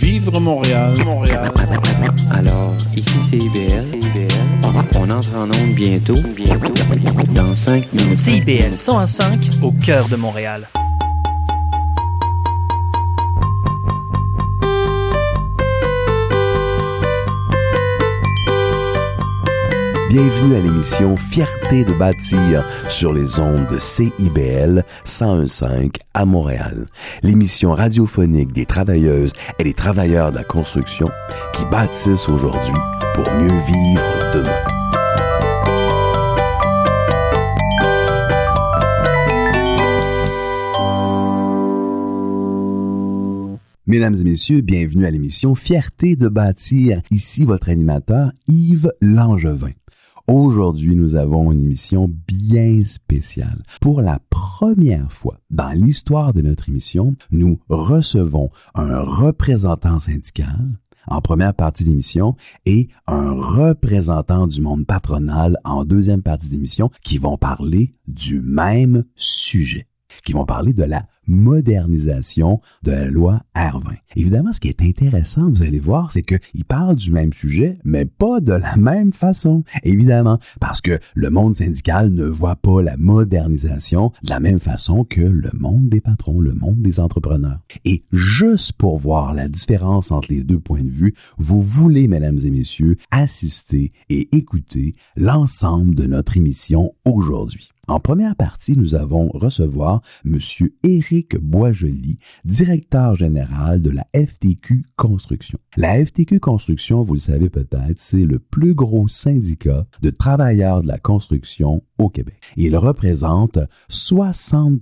Vivre Montréal, Montréal. Alors, ici c'est IBL. On entre en onde bientôt. Bientôt. Dans 5 minutes. CIBL 105 au cœur de Montréal. Bienvenue à l'émission Fierté de bâtir sur les ondes de CIBL 1015 à Montréal. L'émission radiophonique des travailleuses et des travailleurs de la construction qui bâtissent aujourd'hui pour mieux vivre demain. Mesdames et messieurs, bienvenue à l'émission Fierté de bâtir. Ici votre animateur Yves Langevin. Aujourd'hui, nous avons une émission bien spéciale. Pour la première fois dans l'histoire de notre émission, nous recevons un représentant syndical en première partie d'émission et un représentant du monde patronal en deuxième partie d'émission qui vont parler du même sujet, qui vont parler de la modernisation de la loi R20. Évidemment, ce qui est intéressant, vous allez voir, c'est qu'il parle du même sujet, mais pas de la même façon. Évidemment, parce que le monde syndical ne voit pas la modernisation de la même façon que le monde des patrons, le monde des entrepreneurs. Et juste pour voir la différence entre les deux points de vue, vous voulez, mesdames et messieurs, assister et écouter l'ensemble de notre émission aujourd'hui. En première partie, nous avons recevoir Monsieur Éric Boisjoli, directeur général de la FTQ Construction. La FTQ Construction, vous le savez peut-être, c'est le plus gros syndicat de travailleurs de la construction au Québec. Il représente 60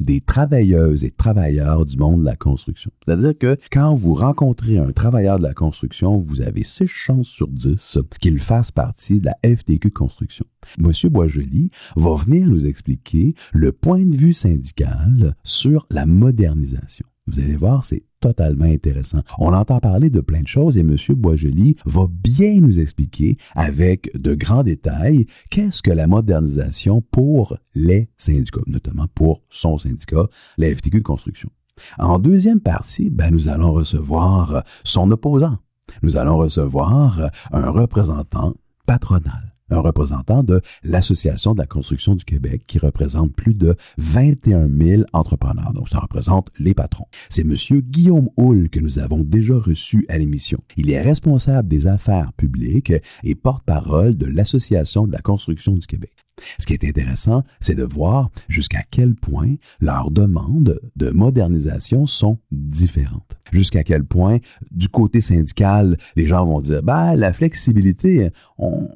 des travailleuses et travailleurs du monde de la construction. C'est-à-dire que quand vous rencontrez un travailleur de la construction, vous avez six chances sur 10 qu'il fasse partie de la FTQ Construction. Monsieur Boisjoli va venir nous expliquer le point de vue syndical sur la modernisation. Vous allez voir, c'est totalement intéressant. On entend parler de plein de choses et M. Boisjoli va bien nous expliquer avec de grands détails qu'est-ce que la modernisation pour les syndicats, notamment pour son syndicat, la FTQ Construction. En deuxième partie, ben, nous allons recevoir son opposant. Nous allons recevoir un représentant patronal un représentant de l'Association de la construction du Québec qui représente plus de 21 000 entrepreneurs. Donc, ça représente les patrons. C'est Monsieur Guillaume Hull que nous avons déjà reçu à l'émission. Il est responsable des affaires publiques et porte-parole de l'Association de la construction du Québec. Ce qui est intéressant, c'est de voir jusqu'à quel point leurs demandes de modernisation sont différentes. Jusqu'à quel point, du côté syndical, les gens vont dire, bah, la flexibilité, on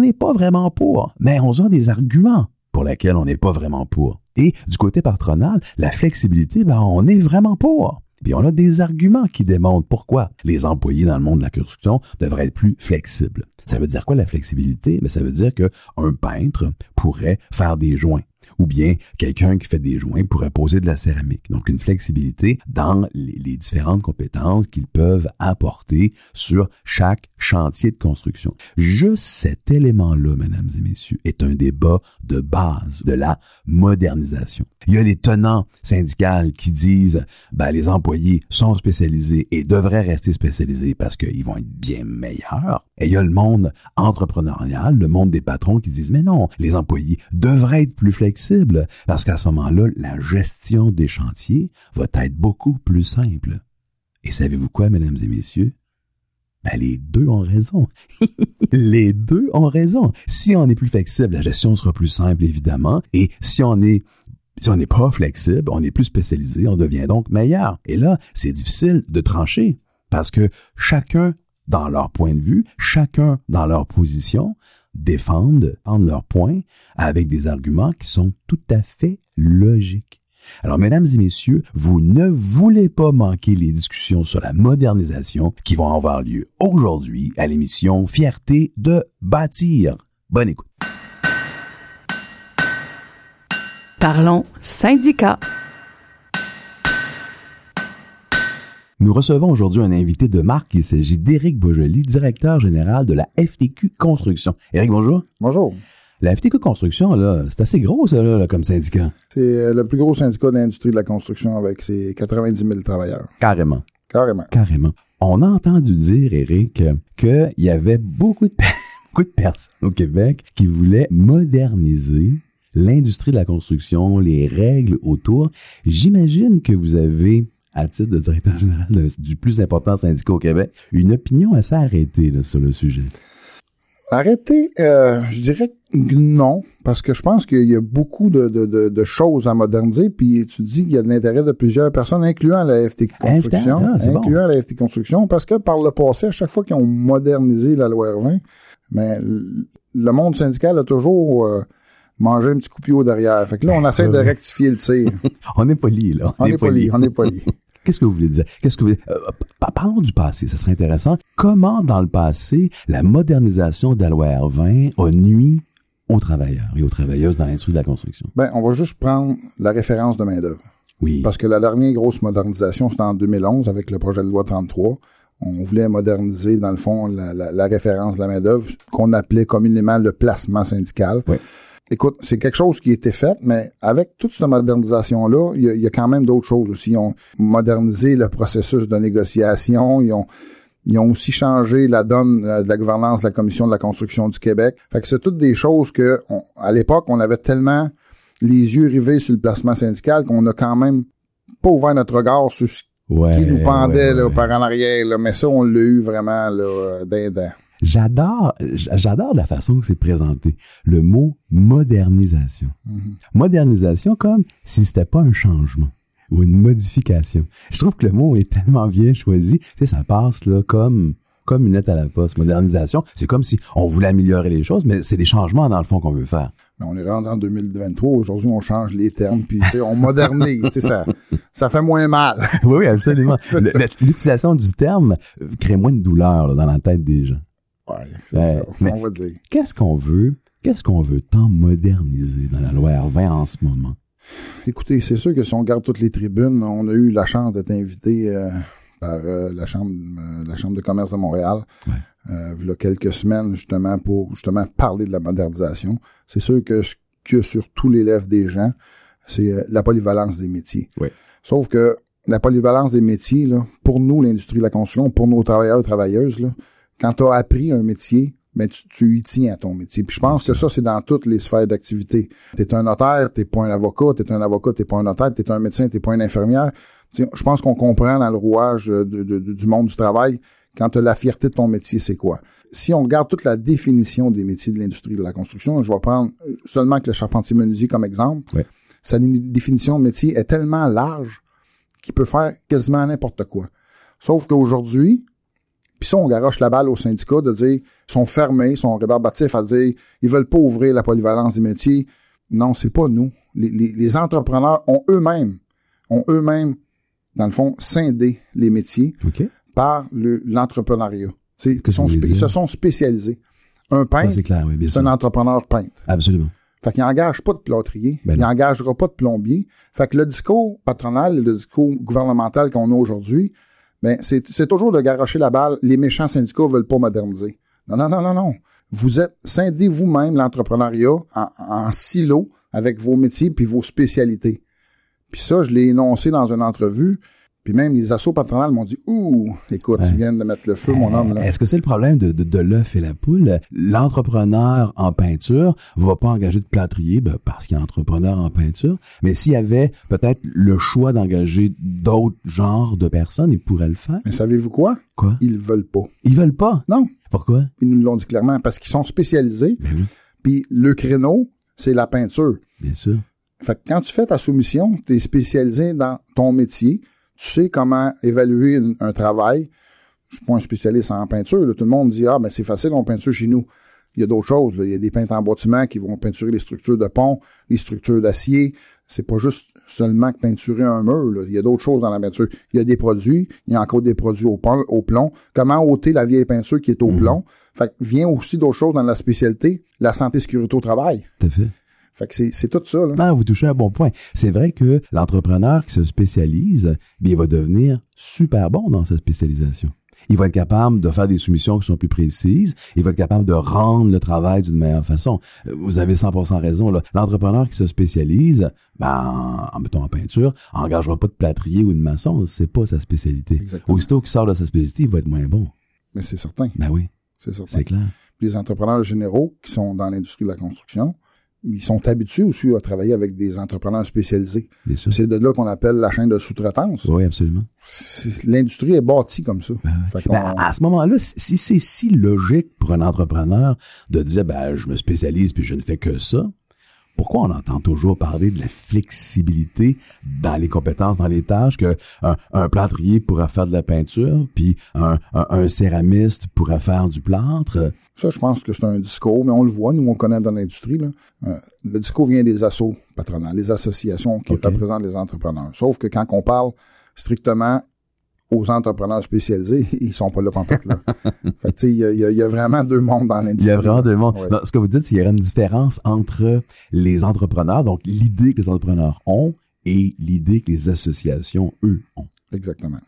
n'est pas vraiment pour, mais on a des arguments pour lesquels on n'est pas vraiment pour. Et du côté patronal, la flexibilité, ben, on est vraiment pour. Puis on a des arguments qui démontrent pourquoi les employés dans le monde de la construction devraient être plus flexibles. Ça veut dire quoi la flexibilité? Mais ça veut dire qu'un peintre pourrait faire des joints ou bien quelqu'un qui fait des joints pourrait poser de la céramique. Donc une flexibilité dans les, différentes compétences qu'ils peuvent apporter sur chaque chantier de construction. Juste cet élément-là, mesdames et messieurs, est un débat de base de la modernisation. Il y a des tenants syndicales qui disent ben, les employés sont spécialisés et devraient rester spécialisés parce qu'ils vont être bien meilleurs. Et il y a le monde entrepreneurial, le monde des patrons qui disent mais non, les employés devraient être plus flexibles parce qu'à ce moment-là, la gestion des chantiers va être beaucoup plus simple. Et savez-vous quoi, mesdames et messieurs? Ben, les deux ont raison. les deux ont raison. Si on est plus flexible, la gestion sera plus simple, évidemment. Et si on est si on n'est pas flexible, on est plus spécialisé, on devient donc meilleur. Et là, c'est difficile de trancher parce que chacun dans leur point de vue, chacun dans leur position, défendent, défendent leurs points avec des arguments qui sont tout à fait logiques. Alors, mesdames et messieurs, vous ne voulez pas manquer les discussions sur la modernisation qui vont avoir lieu aujourd'hui à l'émission Fierté de bâtir. Bonne écoute. Parlons syndicat. Nous recevons aujourd'hui un invité de marque. Il s'agit d'Éric Beaujoli, directeur général de la FTQ Construction. Éric, bonjour. Bonjour. La FTQ Construction, là, c'est assez gros, ça, là, comme syndicat. C'est euh, le plus gros syndicat de l'industrie de la construction avec ses 90 000 travailleurs. Carrément. Carrément. Carrément. On a entendu dire, Eric, qu'il y avait beaucoup de, beaucoup de personnes au Québec qui voulaient moderniser l'industrie de la construction, les règles autour. J'imagine que vous avez, à titre de directeur général de- du plus important syndicat au Québec, une opinion assez arrêtée là, sur le sujet. Arrêtez, euh, je dirais que non, parce que je pense qu'il y a beaucoup de, de, de, choses à moderniser, puis tu dis qu'il y a de l'intérêt de plusieurs personnes, incluant la FT Construction, Ah, c'est bon. incluant la FT Construction, parce que par le passé, à chaque fois qu'ils ont modernisé la loi R20, mais le monde syndical a toujours euh, mangé un petit coup derrière. Fait que là, on essaie de rectifier le tir. On est poli, là. On est poli, on est poli. Qu'est-ce que vous voulez dire? Qu'est-ce que vous... euh, pa- parlons du passé, ça serait intéressant. Comment, dans le passé, la modernisation de la loi R20 a nuit aux travailleurs et aux travailleuses dans l'industrie de la construction? Ben, on va juste prendre la référence de main-d'œuvre. Oui. Parce que la dernière grosse modernisation, c'était en 2011 avec le projet de loi 33. On voulait moderniser, dans le fond, la, la- la référence de la main-d'œuvre, qu'on appelait communément le placement syndical. Oui. Écoute, c'est quelque chose qui a été fait, mais avec toute cette modernisation-là, il y, a- il y a quand même d'autres choses aussi. Ils ont modernisé le processus de négociation, ils ont, ils ont aussi changé la donne euh, de la gouvernance de la Commission de la construction du Québec. Fait que c'est toutes des choses que, on- à l'époque, on avait tellement les yeux rivés sur le placement syndical qu'on a quand même pas ouvert notre regard sur ce Ouais, qui nous pendait ouais, là, par en arrière. Là. Mais ça, on l'a eu vraiment là, d'un. J'adore, j'adore la façon que c'est présenté. Le mot modernisation. Modernisation comme si c'était pas un changement ou une modification. Je trouve que le mot est tellement bien choisi. Tu sais, ça passe là comme comme une lettre à la poste. Modernisation, c'est comme si on voulait améliorer les choses, mais c'est des changements dans le fond qu'on veut faire. Mais on est rentré en 2023. Aujourd'hui, on change les termes, puis on modernise. c'est ça. Ça fait moins mal. oui, oui, absolument. L'utilisation du terme crée moins de douleur là, dans la tête des gens. Ouais, c'est Ouais, ça. mais- On va dire. Qu'est-ce qu'on veut? Qu'est-ce qu'on veut tant moderniser dans la loi R20 en ce moment? Écoutez, c'est sûr que si on regarde toutes les tribunes, on a eu la chance d'être invité euh, par euh, la chambre euh, la chambre de commerce de Montréal. Ouais. Il y a quelques semaines justement pour justement parler de la modernisation. C'est sûr que ce que sur tous les lèvres des gens, c'est la polyvalence des métiers. Sauf que la polyvalence des métiers, là, pour nous, l'industrie de la construction, pour nos travailleurs et travailleuses, là, quand tu as appris un métier, ben tu, tu y tiens à ton métier. Puis je pense que ça, c'est dans toutes les sphères d'activité. Tu es un notaire, t'es pas un avocat, tu es un avocat, t'es pas un notaire, tu es un médecin, t'es pas une infirmière. Tu je pense qu'on comprend dans le rouage de- de- de- du monde du travail quand tu as la fierté de ton métier, c'est quoi? Si on regarde toute la définition des métiers de l'industrie de la construction, je vais prendre seulement que le charpentier menuisier comme exemple. Ouais. Sa dé- définition de métier est tellement large qu'il peut faire quasiment n'importe quoi. Sauf qu'aujourd'hui, puis ça, on garoche la balle aux syndicats de dire, ils sont fermés, ils sont rébarbatifs à dire, ils veulent pas ouvrir la polyvalence des métiers. Non, c'est pas nous. Les, les- les entrepreneurs ont eux-mêmes, ont eux-mêmes, dans le fond, scindé les métiers par le- l'entrepreneuriat. Ils, se sont spécialisés. Un peintre, c'est oui, un entrepreneur peintre. Absolument. Fait qu'il n'engage pas de plâtrier, Ben il n'engagera pas de plombier. Fait que le discours patronal, le discours gouvernemental qu'on a aujourd'hui, ben c'est toujours de garocher la balle. Les méchants syndicats veulent pas moderniser. Non, non, non, non, non. Vous êtes scindez vous-même l'entrepreneuriat en, en silo avec vos métiers puis vos spécialités. Puis ça, je l'ai énoncé dans une entrevue. Puis même les assos patronales m'ont dit Ouh, écoute, Ouais. tu viens de mettre le feu, mon homme. Là. Est-ce que c'est le problème de, de, de l'œuf et la poule? L'entrepreneur en peinture va pas engager de plâtrier ben, parce qu'il est entrepreneur en peinture. Mais s'il y avait peut-être le choix d'engager d'autres genres de personnes, il pourrait le faire. Mais savez-vous quoi? Quoi? Ils veulent pas. Ils veulent pas? Non, Pourquoi? ils nous l'ont dit clairement, parce qu'ils sont spécialisés. Ben oui, Puis le créneau, c'est la peinture. bien sûr. Fait que quand tu fais ta soumission, tu es spécialisé dans ton métier. Tu sais comment évaluer un, un travail. Je suis pas un spécialiste en peinture. là. Tout le monde dit Ah, mais c'est facile, on peinture chez nous. Il y a d'autres choses. là. Il y a des peintres en bâtiment qui vont peinturer les structures de pont, les structures d'acier. C'est pas juste seulement que peinturer un mur. là. Il y a d'autres choses dans la peinture. Il y a des produits. Il y a encore des produits au, plomb. Comment ôter la vieille peinture qui est au plomb? Fait que vient aussi d'autres choses dans la spécialité, la santé sécurité au travail. Tout à fait. Fait que c'est tout ça. Là. Ah, vous touchez un bon point. C'est vrai que l'entrepreneur qui se spécialise, bien, il va devenir super bon dans sa spécialisation. il va être capable de faire des soumissions qui sont plus précises, il va être capable de rendre le travail d'une meilleure façon. Vous avez 100% raison. L'entrepreneur qui se spécialise, ben, en, mettons en peinture, engagera pas de plâtrier ou de maçon, c'est pas sa spécialité. Exactement. Aussitôt qu'il sort de sa spécialité, il va être moins bon. Mais c'est certain. Ben oui, C'est certain. c'est clair. les entrepreneurs généraux qui sont dans l'industrie de la construction, ils sont habitués aussi à travailler avec des entrepreneurs spécialisés. C'est de là qu'on appelle la chaîne de sous-traitance. Oui, absolument. L'industrie est bâtie comme ça. Fait qu'on- Ben, à ce moment-là, si c'est si logique pour un entrepreneur de dire ben je me spécialise puis je ne fais que ça, pourquoi on entend toujours parler de la flexibilité dans les compétences, dans les tâches, que un, un plâtrier pourra faire de la peinture, puis un, un- un céramiste pourra faire du plâtre? Ça, je pense que c'est un discours, mais on le voit, nous, on connaît dans l'industrie. là. Euh, le discours vient des assos patronales, les associations qui représentent les entrepreneurs. Sauf que quand on parle strictement aux entrepreneurs spécialisés, ils sont pas là pantoute, là. fait tu sais, il y a, y a- a vraiment deux mondes dans l'industrie. Il y a vraiment deux mondes. Ouais. Non, ce que vous dites, c'est qu'il y aurait une différence entre les entrepreneurs, donc l'idée que les entrepreneurs ont, et l'idée que les associations, eux, ont. Exactement.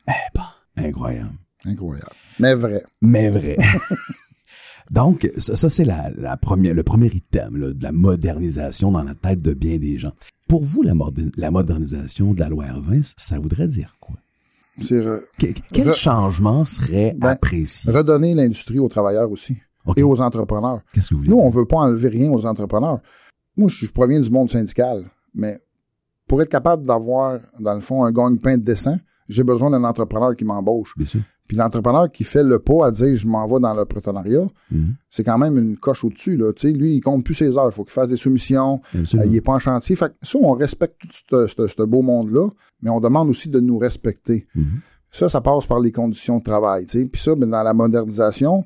Incroyable. Incroyable. Mais vrai. mais vrai. Donc, ça, ça, c'est la, la première, le premier item là, de la modernisation dans la tête de bien des gens. Pour vous, la modernisation de la loi R20, ça voudrait dire quoi? Re- quel Re- changement serait Ben, apprécié? redonner l'industrie aux travailleurs aussi et aux entrepreneurs. Qu'est-ce que vous voulez Nous, on veut pas enlever rien aux entrepreneurs. Moi, je, je proviens du monde syndical, mais pour être capable d'avoir, dans le fond, un gagne-pain décent, j'ai besoin d'un entrepreneur qui m'embauche. Bien sûr. Puis l'entrepreneur qui fait le pas à dire je m'en vais dans le partenariat, Mhm. c'est quand même une coche au-dessus. Là. Tu sais, lui, il compte plus ses heures. Il faut qu'il fasse des soumissions. Euh, il est pas en chantier. Fait que ça, on respecte tout ce, beau monde-là, mais on demande aussi de nous respecter. Mhm. Ça, ça passe par les conditions de travail. tu sais. Puis ça, ben, dans la modernisation,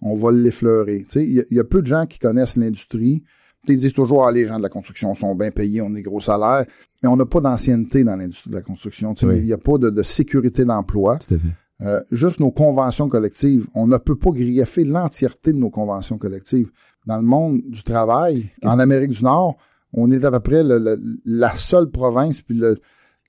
on va l'effleurer. Tu sais, Il y, a- il y a peu de gens qui connaissent l'industrie. Ils disent toujours, ah, les gens de la construction sont bien payés, on a des gros salaires, mais on n'a pas d'ancienneté dans l'industrie de la construction. tu sais. Oui. Il n'y a pas de, de sécurité d'emploi. Tout à fait. Euh, juste nos conventions collectives, on ne peut pas griffer l'entièreté de nos conventions collectives. Dans le monde du travail, en Amérique du Nord, on est à peu près le- le- la seule province, puis le,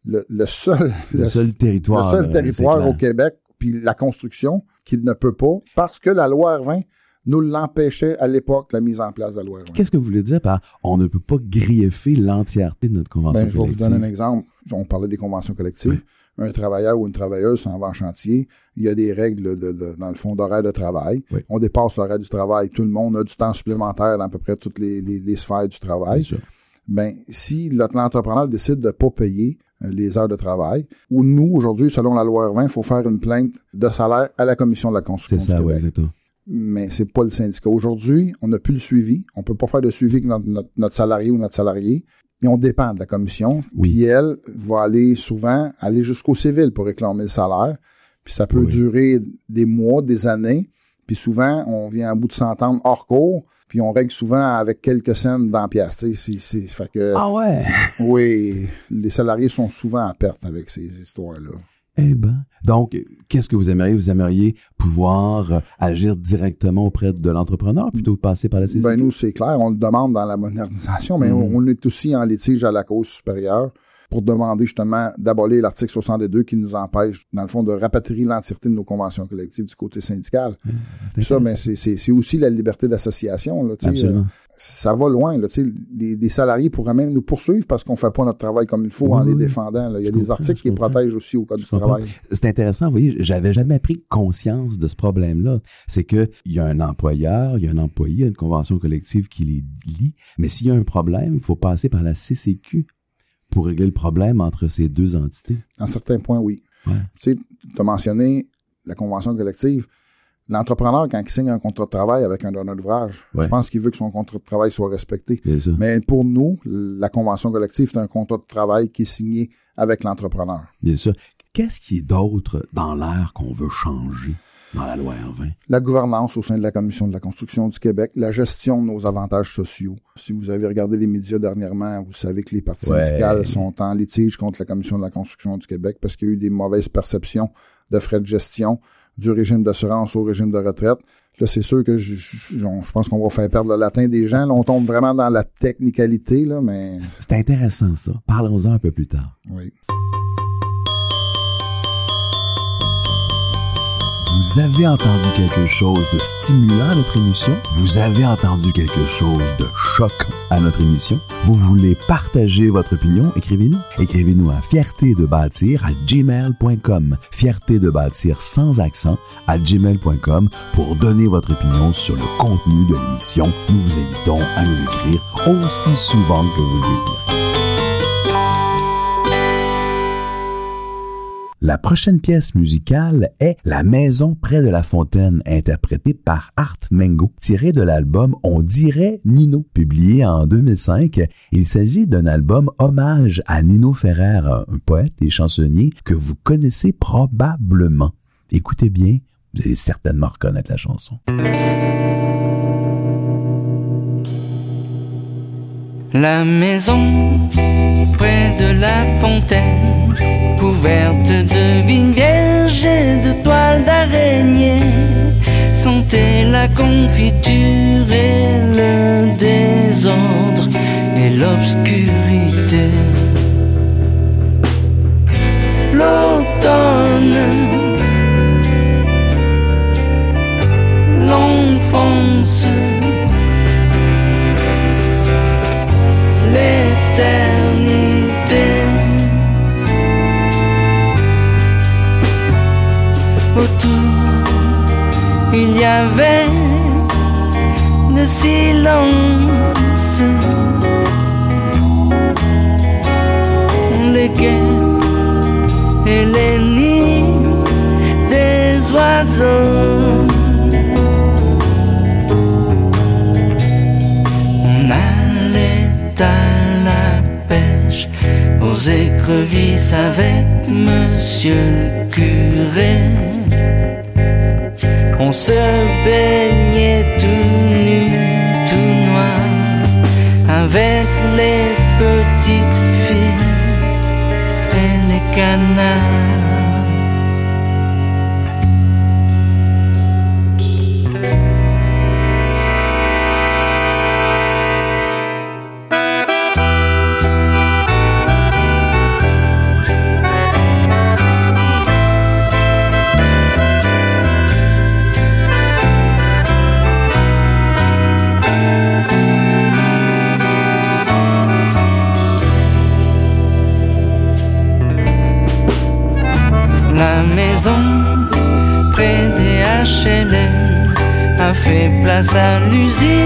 le, le seul, Le, seul le territoire. seul euh, territoire au. Québec, puis la construction, qu'il ne peut pas, parce que la loi R20 nous l'empêchait à l'époque, la mise en place de la loi R20. Qu'est-ce que vous voulez dire par on ne peut pas griffer l'entièreté de notre convention Ben, je vais vous collective? donner un exemple. On parlait des conventions collectives. Un travailleur ou une travailleuse s'en va en chantier. Il y a des règles, de, de- dans le fond, d'horaire de travail. Oui. On dépasse l'horaire du travail. Tout le monde a du temps supplémentaire dans à peu près toutes les, les- les sphères du Bien travail. sûr. Ben, si l'entrepreneur décide de pas payer euh, les heures de travail, ou nous, aujourd'hui, selon la loi R20, il faut faire une plainte de salaire à la Commission de la C'est construction ça, du oui, exactement. Mais c'est pas le syndicat. Aujourd'hui, on n'a plus le suivi. On peut pas faire de suivi avec notre, notre- notre salarié ou notre salarié. Mais on dépend de la commission. Oui. Puis elle va aller souvent aller jusqu'au civil pour réclamer le salaire. Puis ça peut Oui. durer des mois, des années. Puis souvent, on vient à bout de s'entendre hors cours. Puis on règle souvent avec quelques cents dans la pièce. fait que, Ah ouais! oui, les salariés sont souvent en perte avec ces histoires-là. Eh ben. Donc, qu'est-ce que vous aimeriez? Vous aimeriez pouvoir euh, agir directement auprès de l'entrepreneur plutôt que de passer par la CCQ? Ben nous, c'est clair, on le demande dans la modernisation, mais Mhm. on, est aussi en litige à la cause supérieure pour demander justement d'abolir l'article 62 qui nous empêche, dans le fond, de rapatrier l'entièreté de nos conventions collectives du côté syndical. C'est Ça, ben, intéressant. c'est, aussi la liberté d'association. Là, ça va loin. Là, tu sais, les, les salariés pourraient même nous poursuivre parce qu'on fait pas notre travail comme il faut Oui, en les défendant. là. Il y a des articles qui comprends. protègent aussi au Code du travail. C'est intéressant, vous voyez, j'avais jamais pris conscience de ce problème-là. C'est que il y a un employeur, il y a un employé, il y a une convention collective qui les lie, mais s'il y a un problème, il faut passer par la CCQ pour régler le problème entre ces deux entités. Dans certains points, oui. Ouais. Tu sais, tu as mentionné la convention collective. L'entrepreneur, quand il signe un contrat de travail avec un donneur d'ouvrage, Ouais. je pense qu'il veut que son contrat de travail soit respecté. Mais pour nous, la convention collective, c'est un contrat de travail qui est signé avec l'entrepreneur. Bien sûr. Qu'est-ce qui est d'autre dans l'air qu'on veut changer dans la loi R20? La gouvernance au sein de la Commission de la construction du Québec, la gestion de nos avantages sociaux. Si vous avez regardé les médias dernièrement, vous savez que les partis Ouais. syndicales sont en litige contre la Commission de la construction du Québec parce qu'il y a eu des mauvaises perceptions de frais de gestion du régime d'assurance au régime de retraite. Là, c'est sûr que je, je- je pense qu'on va faire perdre le latin des gens. Là, on tombe vraiment dans la technicalité, là, mais C'est intéressant, ça. Parlons-en un peu plus tard. oui. Vous avez entendu quelque chose de stimulant à notre émission? Vous avez entendu quelque chose de choquant à notre émission? Vous voulez partager votre opinion? Écrivez-nous. Écrivez-nous à fierté de bâtir à gmail.com. Fierté de bâtir sans accent à gmail.com pour donner votre opinion sur le contenu de l'émission. Nous vous invitons à nous écrire aussi souvent que vous le désirez. La prochaine pièce musicale est La maison près de la fontaine, interprétée par Art Mengo, tirée de l'album On dirait Nino, publié en 2005. Il s'agit d'un album hommage à Nino Ferrer, un poète et chansonnier que vous connaissez probablement. Écoutez bien, vous allez certainement reconnaître la chanson. La maison près de la fontaine, couverte de vignes vierges et de toiles d'araignée, sentait la confiture et le désordre et l'obscurité. L'automne, l'éternité. Autour, il y avait le silence, les guerres et les nids des oiseaux. On allait à aux écrevisses avec monsieur le curé. On se baignait tout nu, tout noir, avec les petites filles et les canards. Fait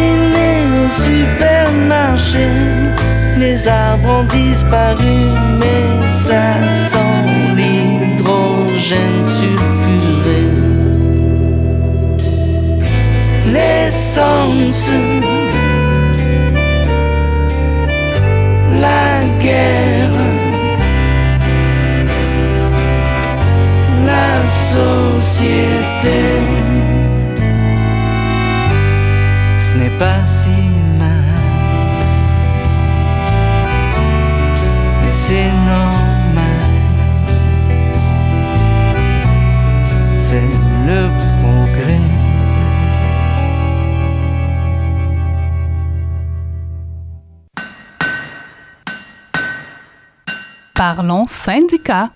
syndicat.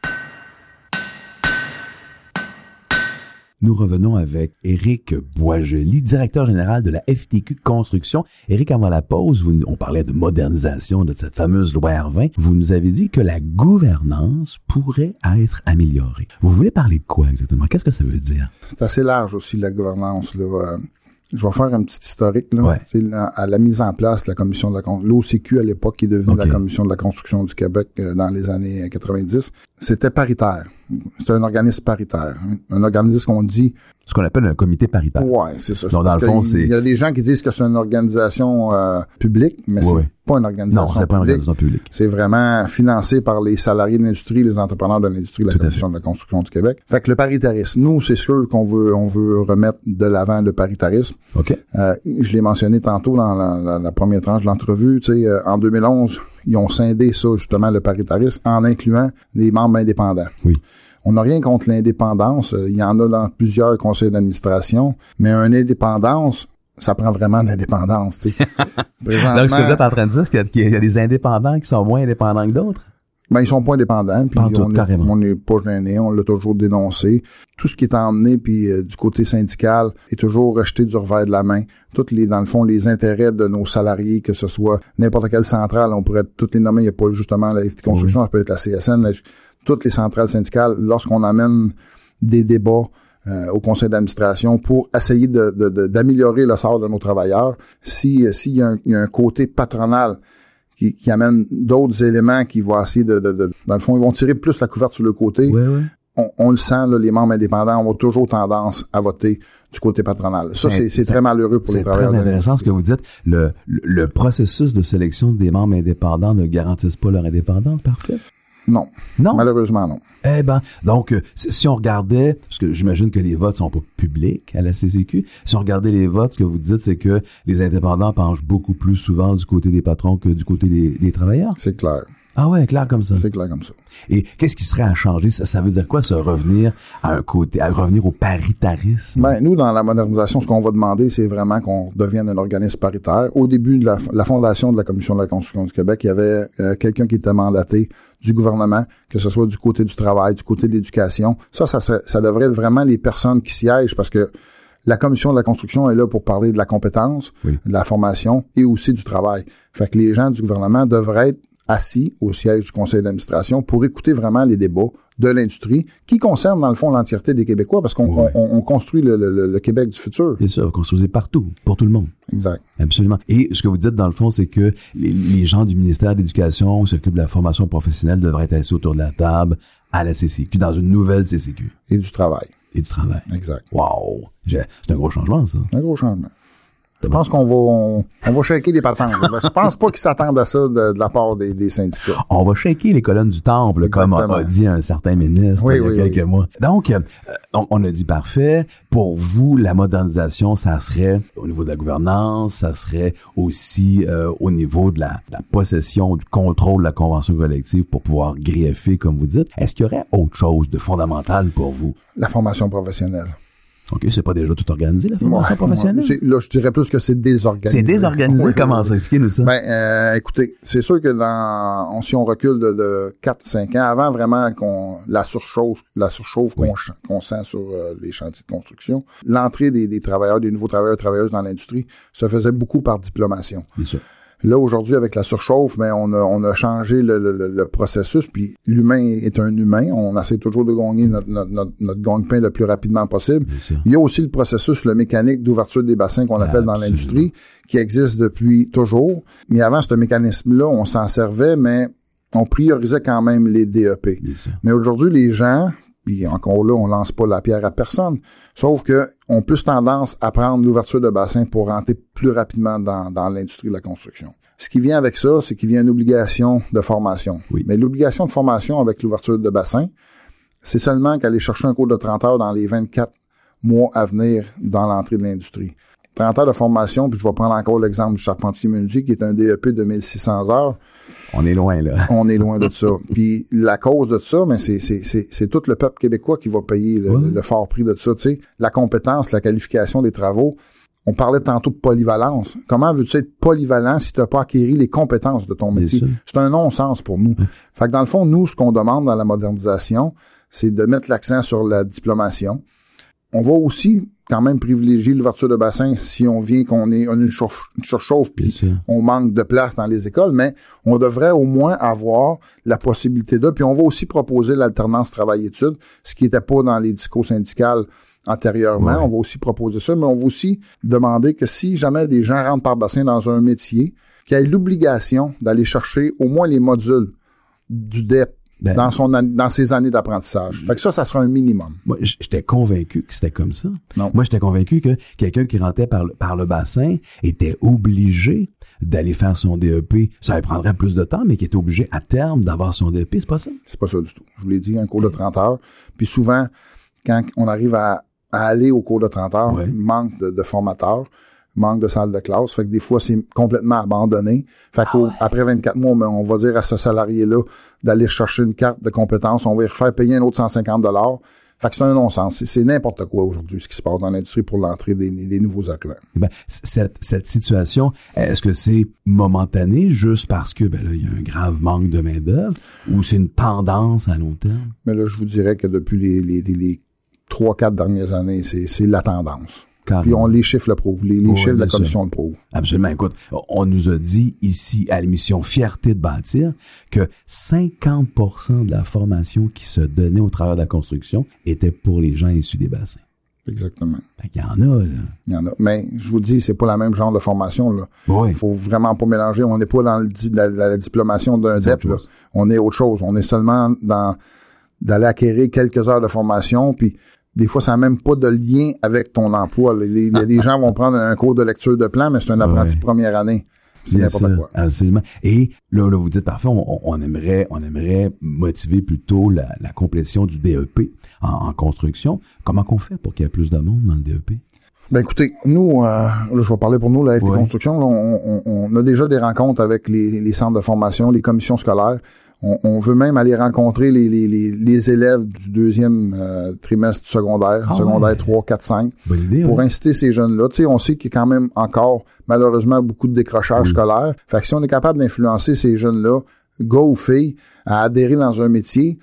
Nous revenons avec Éric Boisjoli, directeur général de la FTQ Construction. Éric, avant la pause, vous- on parlait de modernisation de cette fameuse loi R20. Vous nous avez dit que la gouvernance pourrait être améliorée. Vous voulez parler de quoi exactement? Qu'est-ce que ça veut dire? C'est assez large aussi, la gouvernance. Là. Je vais faire un petit historique. Là. Ouais. La- à la mise en place de la commission de la l'OCQ à l'époque qui est devenue la commission de la construction du Québec euh, dans les années 90. C'était paritaire. C'était un organisme paritaire. Un organisme qu'on dit Ce qu'on appelle un comité paritaire. Ouais, c'est ça. Donc, dans le fond, c'est- Il y a des gens qui disent que c'est une organisation euh, publique, mais Ouais, c'est pas une organisation Non, c'est pas une organisation publique. C'est vraiment financé par les salariés de l'industrie, les entrepreneurs de l'industrie de la Commission de la construction du Québec. Fait que le paritarisme, nous, c'est sûr qu'on veut, on veut remettre de l'avant le paritarisme. OK? Euh, je l'ai mentionné tantôt dans la, la- la première tranche de l'entrevue. Tu sais, euh, en 2011, ils ont scindé ça, justement, le paritarisme, en incluant des membres indépendants. Oui. On n'a rien contre l'indépendance. Euh, Il y en a dans plusieurs conseils d'administration, mais une indépendance, ça prend vraiment de l'indépendance. Présentement, Donc, ce que vous êtes en train de dire, c'est qu'il y a- des indépendants qui sont moins indépendants que d'autres? Ben, ils sont pas indépendants, puis on est- on n'est pas gêné, on l'a toujours dénoncé. Tout ce qui est emmené, puis euh, du côté syndical, est toujours rejeté du revers de la main. Toutes les, dans le fond, les intérêts de nos salariés, que ce soit n'importe quelle centrale, on pourrait toutes les nommer, il n'y a pas justement la Construction, ça peut être la CSN, la- toutes les centrales syndicales, lorsqu'on amène des débats euh, au conseil d'administration pour essayer de- de- de- d'améliorer le sort de nos travailleurs, si euh, s'il y, a un- il y a un côté patronal qui, qui amène d'autres éléments qui vont essayer de, de- de- dans le fond, ils vont tirer plus la couverte sur le côté. Ouais, ouais. On, on le sent, là, les membres indépendants ont toujours tendance à voter du côté patronal. Ça, C'est- c'est c'est c'est- très malheureux pour les C'est travailleurs. très de intéressant ce que vous dites. Le, le, le processus de sélection des membres indépendants ne garantisse pas leur indépendance, parfait? Non, Non? malheureusement non. Eh ben, donc, euh, si si on regardait, parce que j'imagine que les votes sont pas publics à la CCQ, si on regardait les votes, ce que vous dites, c'est que les indépendants penchent beaucoup plus souvent du côté des patrons que du côté des, des travailleurs. C'est clair. Ah ouais, clair comme ça. C'est clair comme ça. Et qu'est-ce qui serait à changer? Ça, ça veut dire quoi, se revenir à un côté, à revenir au paritarisme? Ben, nous, dans la modernisation, ce qu'on va demander, c'est vraiment qu'on devienne un organisme paritaire. Au début de la, la fondation de la Commission de la construction du Québec, il y avait euh, quelqu'un qui était mandaté du gouvernement, que ce soit du côté du travail, du côté de l'éducation. Ça, ça, ça, ça devrait être vraiment les personnes qui siègent parce que la Commission de la construction est là pour parler de la compétence, Oui. de la formation et aussi du travail. Fait que les gens du gouvernement devraient être assis au siège du conseil d'administration pour écouter vraiment les débats de l'industrie qui concernent dans le fond l'entièreté des Québécois parce qu'on Ouais. on- on construit le, le- le Québec du futur. C'est ça, vous construisez partout, pour tout le monde. Exact. Absolument. Et ce que vous dites, dans le fond, c'est que les, les gens du ministère de l'Éducation qui s'occupent de la formation professionnelle devraient être assis autour de la table à la CCQ, dans une nouvelle CCQ Et du travail. et du travail. Exact. Wow! C'est un gros changement, ça. Un gros changement. Je pense qu'on va on, on va shaker les patentes. je pense pas qu'ils s'attendent à ça de, de la part des, des syndicats. On va shaker les colonnes du temple, comme a, dit un certain ministre Oui, il y a oui, quelques oui. mois. Donc, euh, on, on a dit parfait. Pour vous, la modernisation, ça serait au niveau de la gouvernance, ça serait aussi euh, au niveau de la, de la possession, du contrôle de la convention collective pour pouvoir greffer, comme vous dites. Est-ce qu'il y aurait autre chose de fondamental pour vous? La formation professionnelle. OK, c'est pas déjà tout organisé, la formation Ouais, professionnelle? ouais. Là, je dirais plus que c'est désorganisé. C'est désorganisé. Comment ça? Expliquez-nous ça? Ben, euh, écoutez, c'est sûr que dans, on- si on recule de, de 4-5 ans, avant vraiment qu'on la surchauffe, la surchauffe qu'on ch- qu'on sent sur euh, les chantiers de construction, l'entrée des, des travailleurs, des nouveaux travailleurs et travailleuses dans l'industrie se faisait beaucoup par diplomation. Bien sûr. Là, aujourd'hui, avec la surchauffe, mais on a, on a changé le, le- processus, puis l'humain est un humain. On essaie toujours de gagner notre, notre, notre, notre gagne-pain le plus rapidement possible. Il y a aussi le processus, le mécanique d'ouverture des bassins qu'on appelle dans l'industrie, qui existe depuis toujours. Mais avant, ce mécanisme-là, on s'en servait, mais on priorisait quand même les DEP. Mais aujourd'hui, les gens, puis encore là, on lance pas la pierre à personne, sauf que ont plus tendance à prendre l'ouverture de bassin pour rentrer plus rapidement dans, dans l'industrie de la construction. Ce qui vient avec ça, c'est qu'il vient une obligation de formation. Oui. Mais l'obligation de formation avec l'ouverture de bassin, c'est seulement qu'aller chercher un cours de 30 heures dans les 24 mois à venir dans l'entrée de l'industrie. 30 heures de formation, puis je vais prendre encore l'exemple du charpentier menuisier qui est un DEP de 1600 heures On est loin, là. on est loin de ça. Puis la cause de ça, mais c'est c'est c'est c'est tout le peuple québécois qui va payer le, fort prix de ça. Tu sais, la compétence, la qualification des travaux. On parlait tantôt de polyvalence. Comment veux-tu être polyvalent si tu n'as pas acquéri les compétences de ton métier? C'est un non-sens pour nous. Fait que dans le fond, nous, ce qu'on demande dans la modernisation, c'est de mettre l'accent sur la diplomation. On va aussi quand même privilégier l'ouverture de bassin si on vient qu'on ait une, chauffe- une surchauffe puis on manque de place dans les écoles, mais on devrait au moins avoir la possibilité de. Puis on va aussi proposer l'alternance travail-études, ce qui n'était pas dans les discours syndicales antérieurement. Ouais. On va aussi proposer ça, mais on va aussi demander que si jamais des gens rentrent par bassin dans un métier, qu'il y ait l'obligation d'aller chercher au moins les modules du DEP Ben, dans, son, an- dans ses années d'apprentissage. Fait que ça, ça sera un minimum. Moi, j'étais convaincu que c'était comme ça. Non. Moi, j'étais convaincu que quelqu'un qui rentrait par le, par le bassin était obligé d'aller faire son DEP. Ça lui prendrait plus de temps, mais qui était obligé à terme d'avoir son DEP. C'est pas ça? C'est pas ça du tout. Je vous l'ai dit, un cours de 30 heures. Puis souvent, quand on arrive à, à aller au cours de 30 heures, Ouais. manque de, de formateurs, manque de salle de classe. Fait que des fois, c'est complètement abandonné. Fait qu'après 24 mois, ben, on va dire à ce salarié-là d'aller chercher une carte de compétences. On va lui refaire payer un autre 150 dollars. Fait que c'est un non-sens. C'est- n'importe quoi aujourd'hui ce qui se passe dans l'industrie pour l'entrée des, des nouveaux acclants. Ben, c- cette, cette situation, est-ce que c'est momentané juste parce que ben là, il y a un grave manque de main-d'œuvre ou c'est une tendance à long terme? Mais là, je vous dirais que depuis les, les, les, les 3-4 dernières années, c'est la tendance. Carrément. Puis on les chiffres le prouvent. Les, les Ouais, chiffres de la commission le prouvent. Absolument. Écoute, on nous a dit ici à l'émission Fierté de bâtir que 50% de la formation qui se donnait au travers de la construction était pour les gens issus des bassins. Exactement. Fait qu'il y en a, là. Il y en a. Mais je vous dis, c'est pas la même genre de formation. Là. Oui. Il faut vraiment pas mélanger. On n'est pas dans le la, la- la diplomation d'un DEP. là. On est autre chose. On est seulement dans d'aller acquérir quelques heures de formation. Puis des fois, ça n'a même pas de lien avec ton emploi. Les, les- les gens vont prendre un cours de lecture de plan, mais c'est un apprenti Ouais. première année. C'est n'importe quoi. Absolument. Et là, là, vous dites parfait, on, on aimerait, on aimerait motiver plutôt la, la complétion du DEP en, en construction. Comment qu'on fait pour qu'il y ait plus de monde dans le DEP? Ben écoutez, nous, euh, là, je vais parler pour nous, la FT Ouais. Construction, là, on, on- on a déjà des rencontres avec les, les centres de formation, les commissions scolaires. On, on veut même aller rencontrer les, les, les, les élèves du deuxième euh, trimestre du secondaire, Ah secondaire ouais. 3, 4, 5, Bonne idée, pour ouais. inciter ces jeunes-là. Tu sais, on sait qu'il y a quand même encore, malheureusement, beaucoup de décrochage Oui. scolaire. Fait que si on est capable d'influencer ces jeunes-là, gars ou filles, à adhérer dans un métier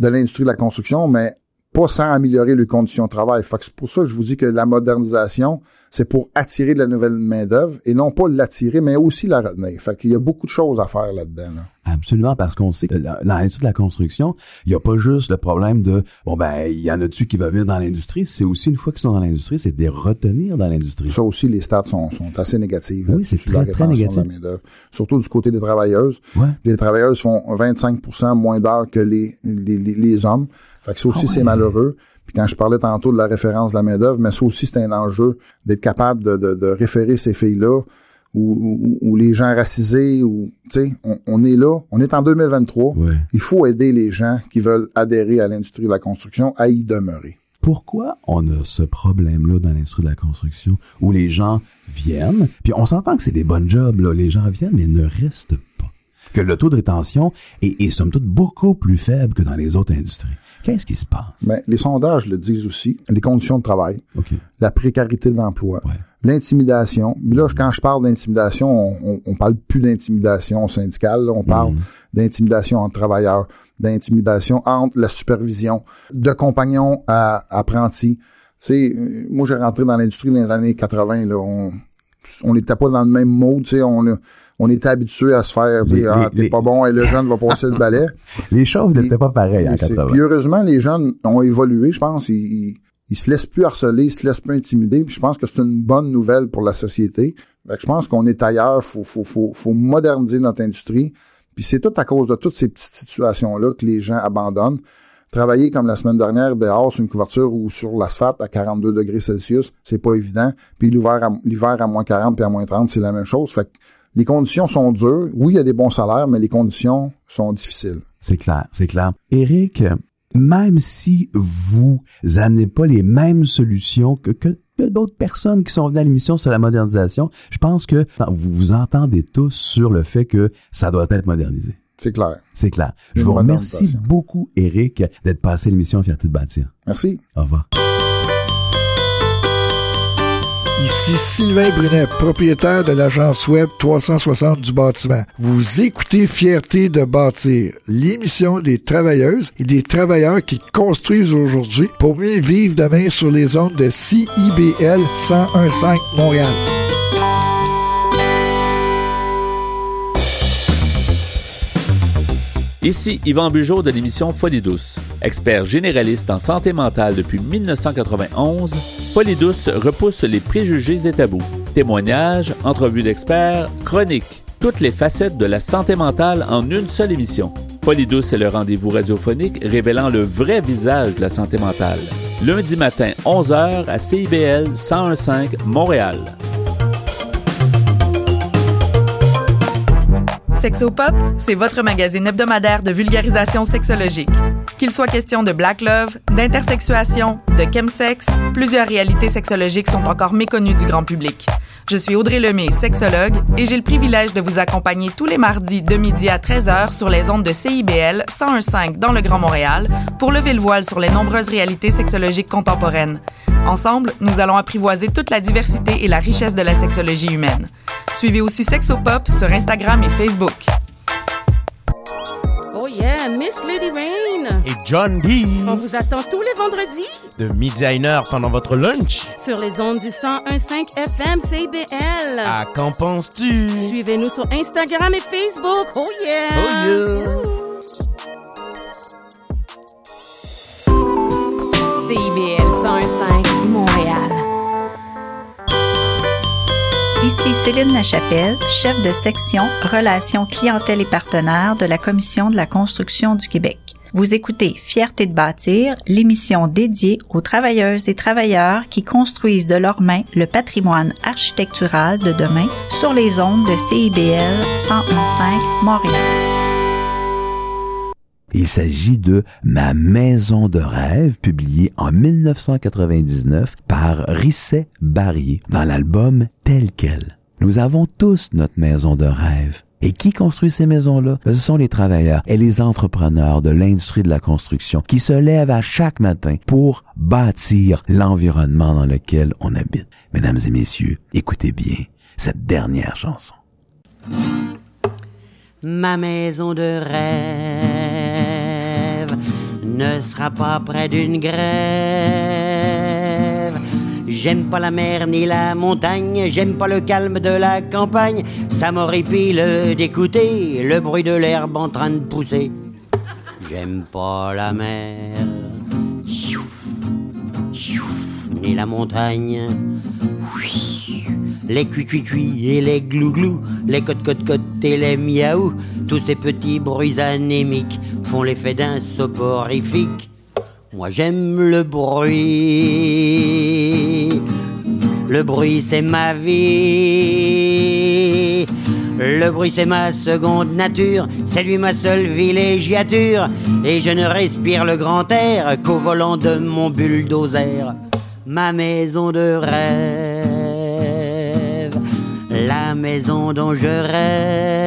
de l'industrie de la construction, mais pas sans améliorer les conditions de travail. Fait que c'est pour ça que je vous dis que la modernisation, c'est pour attirer de la nouvelle main-d'œuvre et non pas l'attirer, mais aussi la retenir. Fait qu'il y a beaucoup de choses à faire là-dedans. là. Absolument, parce qu'on sait que dans l'industrie de la construction, il n'y a pas juste le problème de, bon ben, il y en a-tu qui va venir dans l'industrie, c'est aussi une fois qu'ils sont dans l'industrie, c'est de les retenir dans l'industrie. Ça aussi, les stats sont, sont assez négatives. Oui, c'est très, très rétention de la négatif. Surtout du côté des travailleuses. Ouais. Les travailleuses font 25% moins d'heures que les, les, les, les hommes. Fait que ça aussi, Ah ouais. c'est malheureux. Puis quand je parlais tantôt de la référence de la main-d'œuvre, mais ça aussi, c'est un enjeu d'être capable de, de, de référer ces filles-là ou, ou, ou les gens racisés ou tu sais, on, on est là, on est en 2023. Ouais. Il faut aider les gens qui veulent adhérer à l'industrie de la construction à y demeurer. Pourquoi on a ce problème-là dans l'industrie de la construction où les gens viennent, puis on s'entend que c'est des bonnes jobs, là, les gens viennent mais ne restent pas. Que le taux de rétention est, est somme toute beaucoup plus faible que dans les autres industries. Qu'est-ce qui se passe? Mais les sondages le disent aussi, les conditions de travail, OK. la précarité de l'emploi, Ouais. l'intimidation. Là, quand je parle d'intimidation, on, on, on parle plus d'intimidation syndicale, là, on parle d'intimidation entre travailleurs, d'intimidation entre la supervision, de compagnons à apprentis. Tu sais, euh, moi, j'ai rentré dans l'industrie dans les années 80, là, on on n'était pas dans le même mode, tu sais, on, était habitué à se faire Les- dire, ah, t'es les- pas bon, et le jeune va passer le balai. Les choses n'étaient pas pareilles en Et c'est- 80. Puis heureusement, les jeunes ont évolué, je pense. Ils, ils, ils se laissent plus harceler, ils se laissent plus intimider. Puis je pense que c'est une bonne nouvelle pour la société. Fait que je pense qu'on est ailleurs. Faut, faut, faut, faut moderniser notre industrie. Puis c'est tout à cause de toutes ces petites situations-là que les gens abandonnent. Travailler comme la semaine dernière dehors sur une couverture ou sur l'asphalte à 42 degrés Celsius, c'est pas évident. Puis l'hiver à, moins 40 puis à moins 30, c'est la même chose. Fait que les conditions sont dures. Oui, il y a des bons salaires, mais les conditions sont difficiles. C'est clair, c'est clair. Eric, même si vous amenez pas les mêmes solutions que, que, que d'autres personnes qui sont venues à l'émission sur la modernisation, je pense que vous vous entendez tous sur le fait que ça doit être modernisé. C'est clair. C'est clair. Je vous remercie beaucoup, Eric, d'être passé à l'émission Fierté de bâtir. Merci. Au revoir. Ici Sylvain Brunet, propriétaire de l'agence web 360 du bâtiment. Vous écoutez Fierté de bâtir, l'émission des travailleuses et des travailleurs qui construisent aujourd'hui pour mieux vivre demain sur les ondes de CIBL 1015 Montréal. Ici Yvan Bugeaud de l'émission Folie. Expert généraliste en santé mentale depuis 1991, Folie repousse les préjugés et tabous. Témoignages, entrevues d'experts, chroniques, toutes les facettes de la santé mentale en une seule émission. Folie douce est le rendez-vous radiophonique révélant le vrai visage de la santé mentale. Lundi matin, 11h à CIBL 1015 Montréal. Sexopop, c'est votre magazine hebdomadaire de vulgarisation sexologique. Qu'il soit question de black love, d'intersexuation, de chemsex, plusieurs réalités sexologiques sont encore méconnues du grand public. Je suis Audrey Lemay, sexologue, et j'ai le privilège de vous accompagner tous les mardis de midi à 13h sur les ondes de CIBL 101.5 dans le Grand Montréal pour lever le voile sur les nombreuses réalités sexologiques contemporaines. Ensemble, nous allons apprivoiser toute la diversité et la richesse de la sexologie humaine. Suivez aussi Sexopop sur Instagram et Facebook. Oh yeah, Miss Rain. Et John B. On vous attend tous les vendredis. De midi à une heure pendant votre lunch. Sur les ondes du 101.5 FM CBL. À qu'en penses-tu? Suivez-nous sur Instagram et Facebook. Oh yeah. Oh yeah. CIBL 101.5 Montréal. Ici Céline Lachapelle, chef de section Relations clientèle et partenaires de la Commission de la construction du Québec. Vous écoutez Fierté de bâtir, l'émission dédiée aux travailleuses et travailleurs qui construisent de leurs mains le patrimoine architectural de demain sur les ondes de CIBL 101.5 Montréal. Il s'agit de Ma maison de rêve, publié en 1999 par Risset Barrier dans l'album Tel quel. Nous avons tous notre maison de rêve. Et qui construit ces maisons-là? Ce sont les travailleurs et les entrepreneurs de l'industrie de la construction qui se lèvent à chaque matin pour bâtir l'environnement dans lequel on habite. Mesdames et messieurs, écoutez bien cette dernière chanson. Ma maison de rêve ne sera pas près d'une grève. J'aime pas la mer ni la montagne, j'aime pas le calme de la campagne. Ça m'horripile d'écouter le bruit de l'herbe en train de pousser. J'aime pas la mer, ni la montagne. Les cuit-cuit-cuit et les glou-glou, les cote-cote-cote et les miaou, tous ces petits bruits anémiques font l'effet d'un soporifique. Moi j'aime le bruit, le bruit c'est ma vie. Le bruit c'est ma seconde nature, c'est lui ma seule villégiature, et je ne respire le grand air qu'au volant de mon bulldozer. Ma maison de rêve, la maison dont je rêve.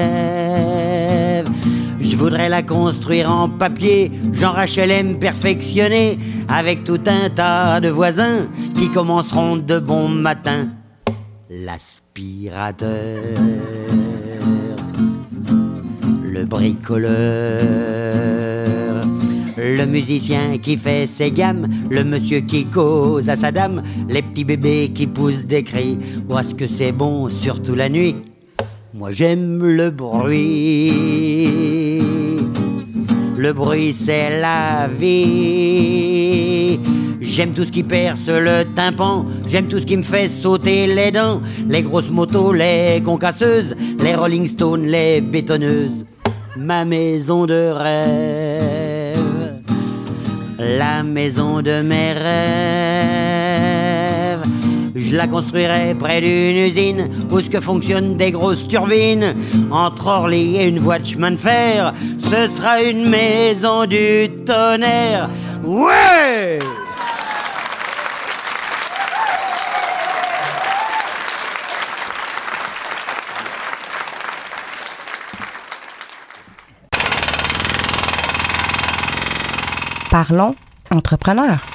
Voudrais la construire en papier, Jean HLM perfectionné, avec tout un tas de voisins qui commenceront de bon matin. L'aspirateur, le bricoleur, le musicien qui fait ses gammes, le monsieur qui cause à sa dame, les petits bébés qui poussent des cris, parce que c'est bon, surtout la nuit. Moi j'aime le bruit. Le bruit c'est la vie. J'aime tout ce qui perce le tympan, j'aime tout ce qui me fait sauter les dents, les grosses motos, les concasseuses, les Rolling Stones, les bétonneuses. Ma maison de rêve, la maison de mes rêves. Je la construirai près d'une usine où ce que fonctionnent des grosses turbines. Entre Orly et une voie de chemin de fer, ce sera une maison du tonnerre. Ouais! Parlons entrepreneur.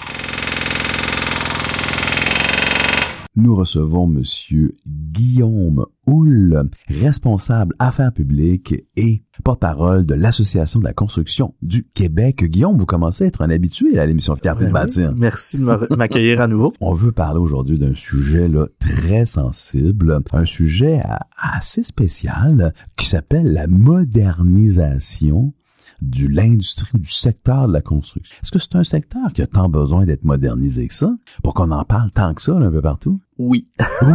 Nous recevons Monsieur Guillaume Houle, responsable affaires publiques et porte-parole de l'Association de la construction du Québec. Guillaume, vous commencez à être un habitué à l'émission Fierté de bâtir. Merci de m'accueillir à nouveau. On veut parler aujourd'hui d'un sujet là, très sensible, un sujet assez spécial qui s'appelle la modernisation de l'industrie du secteur de la construction. Est-ce que c'est un secteur qui a tant besoin d'être modernisé que ça? Pour qu'on en parle tant que ça là, un peu partout? Oui.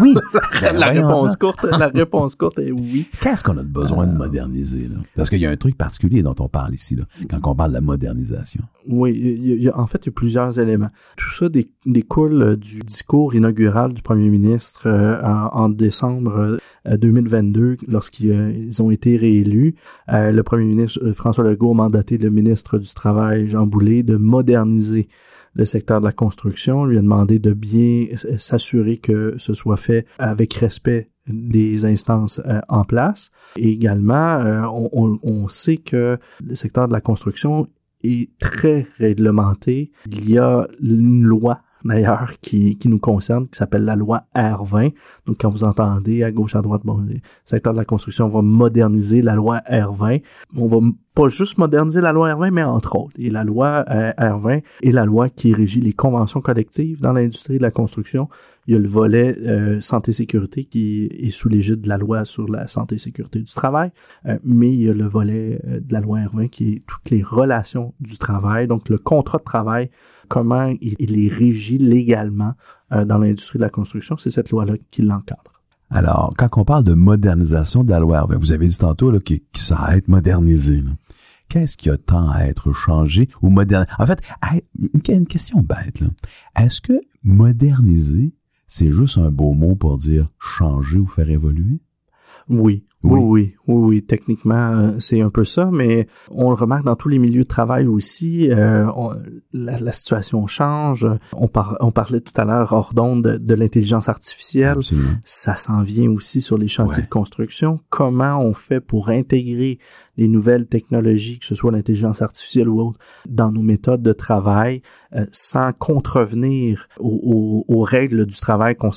Oui. la réponse courte, la réponse courte est oui. Qu'est-ce qu'on a besoin de moderniser là? Parce qu'il y a un truc particulier dont on parle ici là, quand on parle de la modernisation. Oui, il y a, en fait, il y a plusieurs éléments. Tout ça découle du discours inaugural du premier ministre euh, en, en, décembre euh, 2022, lorsqu'ils euh, ont été réélus. le premier ministre François Legault a mandaté le ministre du Travail, Jean Boulet, de moderniser le secteur de la construction. On lui a demandé de bien s'assurer que ce soit fait avec respect des instances euh, en place. Et également, euh, on, on, sait que le secteur de la construction est très réglementé. Il y a une loi d'ailleurs qui, qui nous concerne, qui s'appelle la loi R20. Donc quand vous entendez à gauche, à droite, bon, le secteur de la construction va moderniser la loi R20. On va pas juste moderniser la loi R20, mais entre autres. Et la loi euh, R20 est la loi qui régit les conventions collectives dans l'industrie de la construction. Il y a le volet euh, santé-sécurité qui est sous l'égide de la loi sur la santé et sécurité du travail, euh, mais il y a le volet euh, de la loi R20 qui est toutes les relations du travail, donc le contrat de travail, comment il, il est régi légalement euh, dans l'industrie de la construction, c'est cette loi-là qui l'encadre. Alors, quand on parle de modernisation de la loi R20, vous avez dit tantôt là, que, que ça a été modernisé. Là qu'est-ce qui a tant à être changé ou modernisé? En fait, une question bête, là. Est-ce que moderniser, c'est juste un beau mot pour dire changer ou faire évoluer? Oui, oui, oui, oui, oui, techniquement, euh, c'est un peu ça, mais on le remarque dans tous les milieux de travail aussi, euh, on, la, la, situation change. On, par, on parlait tout à l'heure hors d'onde de, de l'intelligence artificielle. Absolument. Ça s'en vient aussi sur les chantiers ouais. de construction. Comment on fait pour intégrer les nouvelles technologies, que ce soit l'intelligence artificielle ou autre, dans nos méthodes de travail, euh, sans contrevenir aux, aux, aux, règles du travail qu'on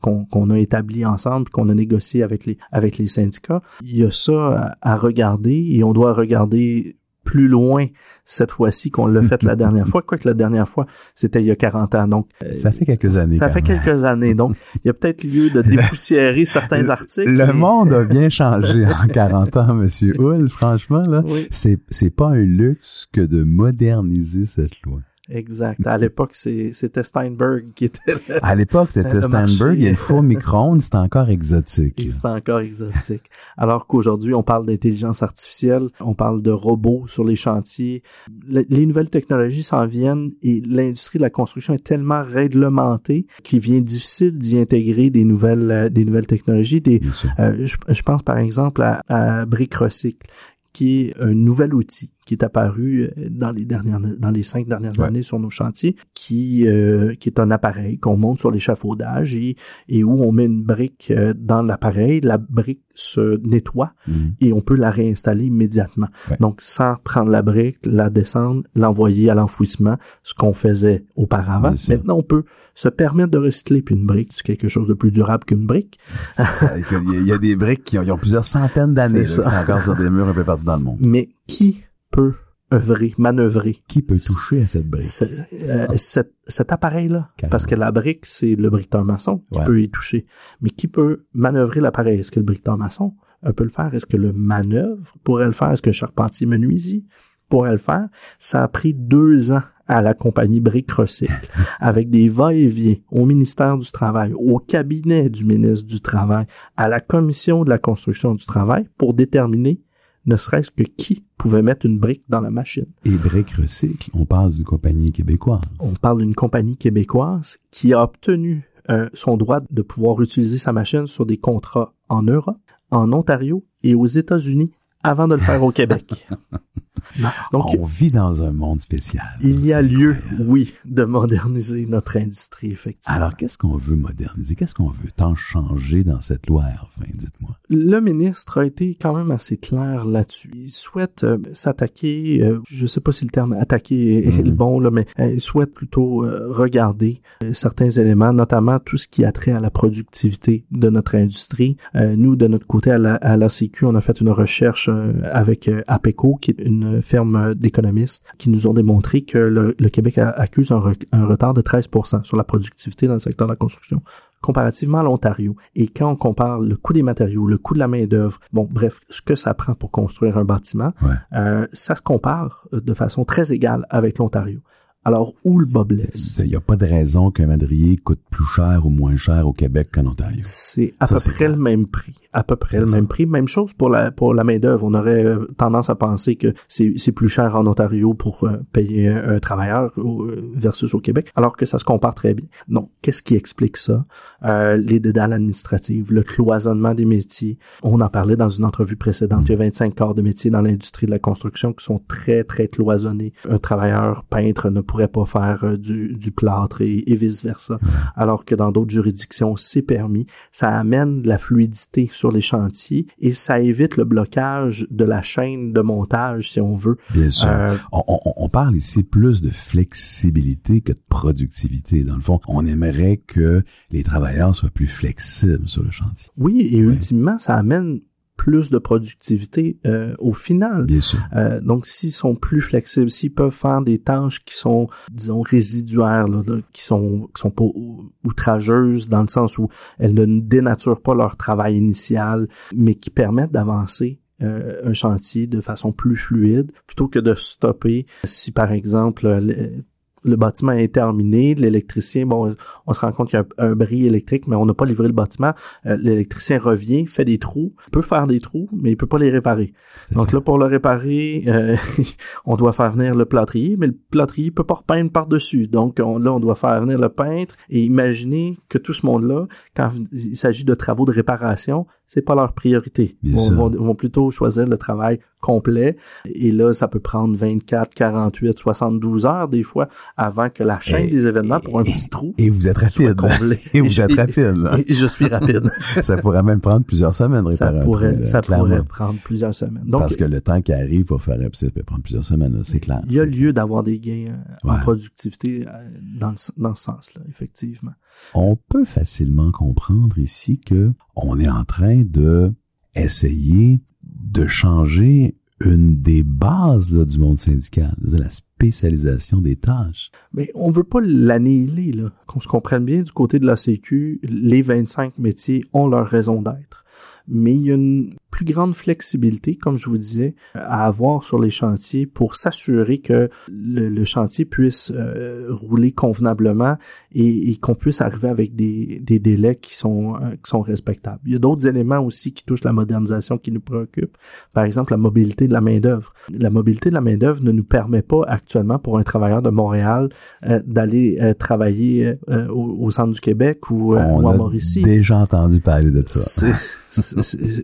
qu'on qu'on a établies ensemble, qu'on a négocié avec les avec les syndicats? Il y a ça à, à regarder et on doit regarder plus loin cette fois-ci qu'on l'a fait la dernière fois, quoique la dernière fois, c'était il y a 40 ans. Donc, euh, ça fait quelques années. Ça fait même. quelques années. Donc, il y a peut-être lieu de dépoussiérer certains articles. Le et... monde a bien changé en 40 ans, monsieur Hull. Franchement, là, oui. c'est, c'est pas un luxe que de moderniser cette loi. Exact. À l'époque, c'était Steinberg qui était le, À l'époque, c'était Steinberg et le four micro-ondes, c'était encore exotique. C'était encore exotique. Alors qu'aujourd'hui, on parle d'intelligence artificielle, on parle de robots sur les chantiers. Le, les nouvelles technologies s'en viennent et l'industrie de la construction est tellement réglementée qu'il vient difficile d'y intégrer des nouvelles, euh, des nouvelles technologies. Des, euh, je, je, pense par exemple à, à Brick Recycle qui est un nouvel outil qui est apparu euh, dans les dernières dans les cinq dernières ouais. années sur nos chantiers, qui euh, qui est un appareil qu'on monte sur l'échafaudage et et où on met une brique euh, dans l'appareil, la brique se nettoie mmh. et on peut la réinstaller immédiatement. Ouais. Donc sans prendre la brique, la descendre, l'envoyer à l'enfouissement, ce qu'on faisait auparavant. Maintenant on peut se permettre de recycler puis une brique, c'est quelque chose de plus durable qu'une brique. il y a des briques qui ont, qui ont plusieurs centaines d'années, c'est encore sur des murs un peu partout dans le monde. Mais qui peut œuvrer, manœuvrer. Qui peut toucher à cette brique? Euh, cet, cet appareil-là. Parce que la brique, c'est le briqueteur maçon qui ouais. peut y toucher. Mais qui peut manœuvrer l'appareil? Est-ce que le briqueteur maçon peut le faire? Est-ce que le manœuvre pourrait le faire? Est-ce que le charpentier menuisier pourrait le faire? Ça a pris deux ans à la compagnie Brique Recycle, avec des va-et-vient au ministère du Travail, au cabinet du ministre du Travail, à la commission de la construction du travail pour déterminer ne serait-ce que qui pouvait mettre une brique dans la machine? Et Brique Recycle, on parle d'une compagnie québécoise. On parle d'une compagnie québécoise qui a obtenu euh, son droit de pouvoir utiliser sa machine sur des contrats en Europe, en Ontario et aux États-Unis avant de le faire au Québec. Donc, on vit dans un monde spécial. Il y a lieu, oui, de moderniser notre industrie, effectivement. Alors, qu'est-ce qu'on veut moderniser? Qu'est-ce qu'on veut tant changer dans cette loi R20, dites-moi? Le ministre a été quand même assez clair là-dessus. Il souhaite euh, s'attaquer, euh, je sais pas si le terme attaquer est, mm -hmm. le bon, là, mais euh, il souhaite plutôt regarder certains éléments, notamment tout ce qui a trait à la productivité de notre industrie. Nous, de notre côté, à la, à la CQ, on a fait une recherche avec APECO, qui est une ferme d'économistes qui nous ont démontré que le, le Québec a, accuse un, re, un, retard de 13% sur la productivité dans le secteur de la construction comparativement à l'Ontario. Et quand on compare le coût des matériaux, le coût de la main-d'œuvre, bon, bref, ce que ça prend pour construire un bâtiment, ouais. euh, ça se compare de façon très égale avec l'Ontario. Alors, où le bas blesse? Il n'y a pas de raison qu'un madrier coûte plus cher ou moins cher au Québec qu'en Ontario. C'est à ça, peu près le même prix. À peu près le ça. même prix. Même chose pour la, pour la main-d'œuvre. On aurait euh, tendance à penser que c'est, c'est plus cher en Ontario pour euh, payer un, un travailleur euh, versus au Québec, alors que ça se compare très bien. Donc, qu'est-ce qui explique ça? Euh, les dédales administratives, le cloisonnement des métiers. On en parlait dans une entrevue précédente. Il y a 25 corps de métiers dans l'industrie de la construction qui sont très, très cloisonnés. Un travailleur peintre ne pourrait pas faire euh, du, du plâtre et, et vice-versa. Alors que dans d'autres juridictions, c'est permis. Ça amène de la fluidité sur les chantiers et ça évite le blocage de la chaîne de montage, si on veut. Bien sûr. Euh, on, on- on parle ici plus de flexibilité que de productivité. Dans le fond, on aimerait que les travailleurs soient plus flexibles sur le chantier. Oui, et ultimement, ça amène plus de productivité euh, au final. Bien sûr. Euh, donc, s'ils sont plus flexibles, s'ils peuvent faire des tâches qui sont, disons, résiduaires, là, là, qui sont qui sont pas ou- outrageuses dans le sens où elles ne dénaturent pas leur travail initial, mais qui permettent d'avancer euh, un chantier de façon plus fluide, plutôt que de stopper si, par exemple, le, bâtiment est terminé, l'électricien, bon, on se rend compte qu'il y a un, un bris électrique, mais on n'a pas livré le bâtiment. Euh, l'électricien revient, fait des trous, il peut faire des trous, mais il peut pas les réparer. Donc là, pour le réparer, euh, on doit faire venir le plâtrier, mais le plâtrier peut pas repeindre par-dessus. Donc on- là, on doit faire venir le peintre et imaginer que tout ce monde-là, quand il s'agit de travaux de réparation, c'est pas leur priorité. Ils vont, vont plutôt choisir le travail complet. Et là, ça peut prendre 24, 48, 72 heures des fois avant que la chaîne Et- des événements pour un petit trou Et vous êtes rapide. Et vous êtes rapide. Et je suis rapide. ça pourrait même prendre plusieurs semaines ça pourrait, trou, là, ça clairement. pourrait prendre plusieurs semaines. Donc, Parce que le temps qui arrive pour faire un ça peut prendre plusieurs semaines, c'est clair. il y a lieu d'avoir des gains euh, en productivité euh, dans, dans ce sens-là, effectivement. On peut facilement comprendre ici que on est en train de essayer de changer une des bases du monde syndical, de la spécialisation des tâches. Mais on veut pas l'annihiler, là. Qu'on se comprenne bien du côté de la Sécu, les 25 métiers ont leur raison d'être. Mais il y a une plus grande flexibilité, comme je vous disais, à avoir sur les chantiers pour s'assurer que le, le chantier puisse euh, rouler convenablement et, et qu'on puisse arriver avec des, des délais qui sont, euh, qui sont respectables. Il y a d'autres éléments aussi qui touchent la modernisation qui nous préoccupent. Par exemple, la mobilité de la main-d'œuvre. La mobilité de la main-d'œuvre ne nous permet pas actuellement pour un travailleur de Montréal euh, d'aller euh, travailler euh, au, au centre du Québec ou, euh, on ou à a Mauricie. déjà entendu parler de ça.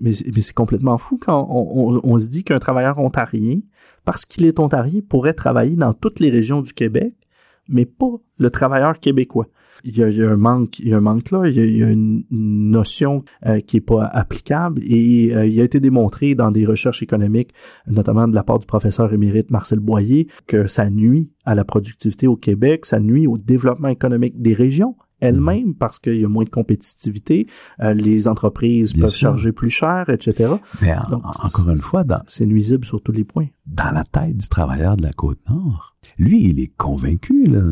Mais c'est complètement fou quand on, se dit qu'un travailleur ontarien, parce qu'il est ontarien, pourrait travailler dans toutes les régions du Québec, mais pas le travailleur québécois. Il y a, un manque, il y a un manque là, il y a, une notion euh, qui est pas applicable et euh, il a été démontré dans des recherches économiques, notamment de la part du professeur émérite Marcel Boyer, que ça nuit à la productivité au Québec, ça nuit au développement économique des régions elles-mêmes parce qu'il y a moins de compétitivité, euh, les entreprises Bien peuvent sûr. charger plus cher, etc. Mais en- Donc, encore une fois, c'est nuisible sur tous les points. dans la tête du travailleur de la Côte-Nord, lui, il est convaincu là,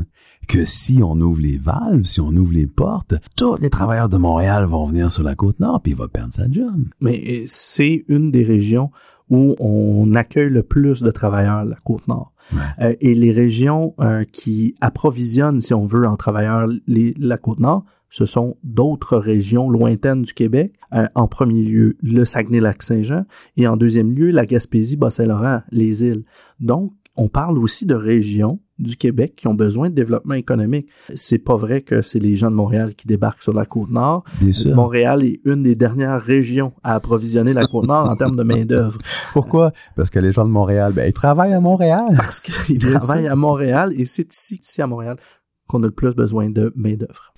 que si on ouvre les valves, si on ouvre les portes, tous les travailleurs de Montréal vont venir sur la Côte-Nord, puis il va perdre sa job. Mais euh, c'est une des régions où on accueille le plus de travailleurs, la Côte-Nord. Euh, et les régions euh, qui approvisionnent, si on veut, en travailleurs les- la Côte-Nord, ce sont d'autres régions lointaines du Québec. Euh, en premier lieu, le Saguenay-Lac-Saint-Jean et en deuxième lieu, la Gaspésie, Bas-Saint-Laurent, les îles. Donc, on parle aussi de régions du Québec qui ont besoin de développement économique. C'est pas vrai que c'est les gens de Montréal qui débarquent sur la côte nord. Bien sûr. Montréal est une des dernières régions à approvisionner la côte nord en termes de main d'œuvre. Pourquoi? Parce que les gens de Montréal, ben, ils travaillent à Montréal. Parce qu'ils travaillent à Montréal et c'est ici, ici à Montréal qu'on a le plus besoin de main d'œuvre.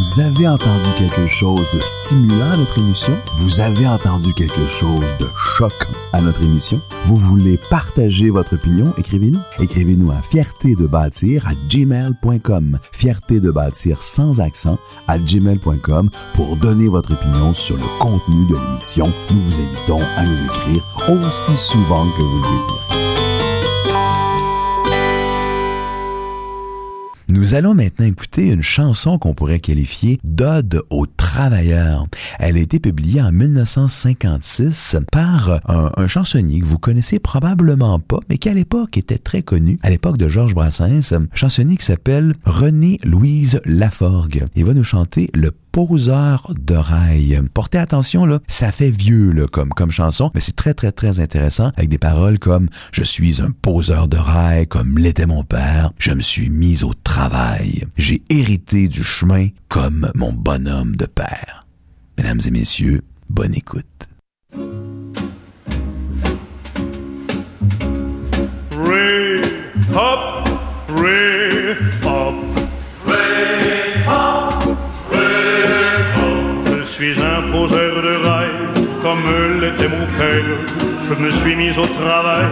Vous avez entendu quelque chose de stimulant à notre émission? Vous avez entendu quelque chose de choquant à notre émission? Vous voulez partager votre opinion? Écrivez-nous. Écrivez-nous à fierté de bâtir à gmail.com. Fierté de bâtir sans accent à gmail.com pour donner votre opinion sur le contenu de l'émission. Nous vous invitons à nous écrire aussi souvent que vous le désirez. Nous allons maintenant écouter une chanson qu'on pourrait qualifier d'ode aux travailleurs. Elle a été publiée en 1956 par un, chansonnier que vous connaissez probablement pas, mais qui à l'époque était très connu, à l'époque de Georges Brassens, chansonnier qui s'appelle René-Louise Laforgue. Il va nous chanter le poseur d'oreilles. Portez attention ça fait vieux comme comme chanson, mais c'est très très très intéressant avec des paroles comme je suis un poseur d'oreilles comme l'était mon père, je me suis mis au travail, j'ai hérité du chemin comme mon bonhomme de père. Mesdames et messieurs, bonne écoute. Suis un poseur de rails, comme l'était mon père. Je me suis mis au travail,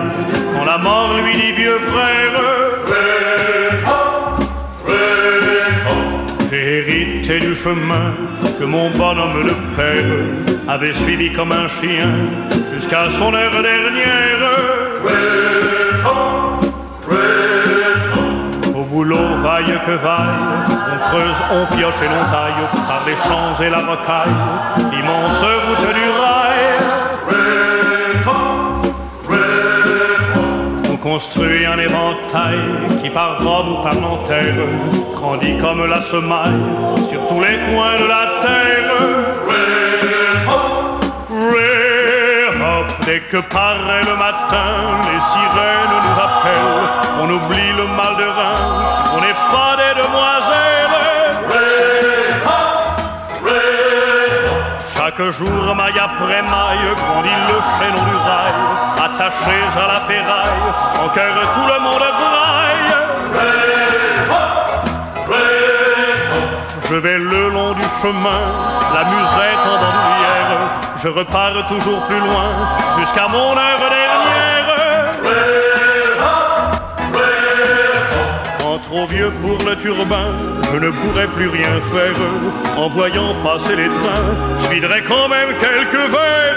quand la mort lui dit vieux frère. J'ai hérité du chemin que mon bonhomme de père avait suivi comme un chien jusqu'à son heure dernière. Boulot, vaille que vaille, on creuse, on pioche et l'on taille par les champs et la rocaille, l'immense route du rail. On construit un éventail qui par Rome ou par Nanterre grandit comme la semaille sur tous les coins de la terre. Dès que paraît le matin, les sirènes nous appellent. On oublie le mal de rein, on n'est pas des demoiselles. Chaque jour, maille après maille, grandit le chaînon du rail. Attachés à la ferraille, en cœur tout le monde braille. Je vais le long du chemin, la musette en bandoulière. Je repars toujours plus loin, jusqu'à mon heure dernière. Quand trop vieux pour le turbin, je ne pourrai plus rien faire. En voyant passer les trains, je viderai quand même quelques verres.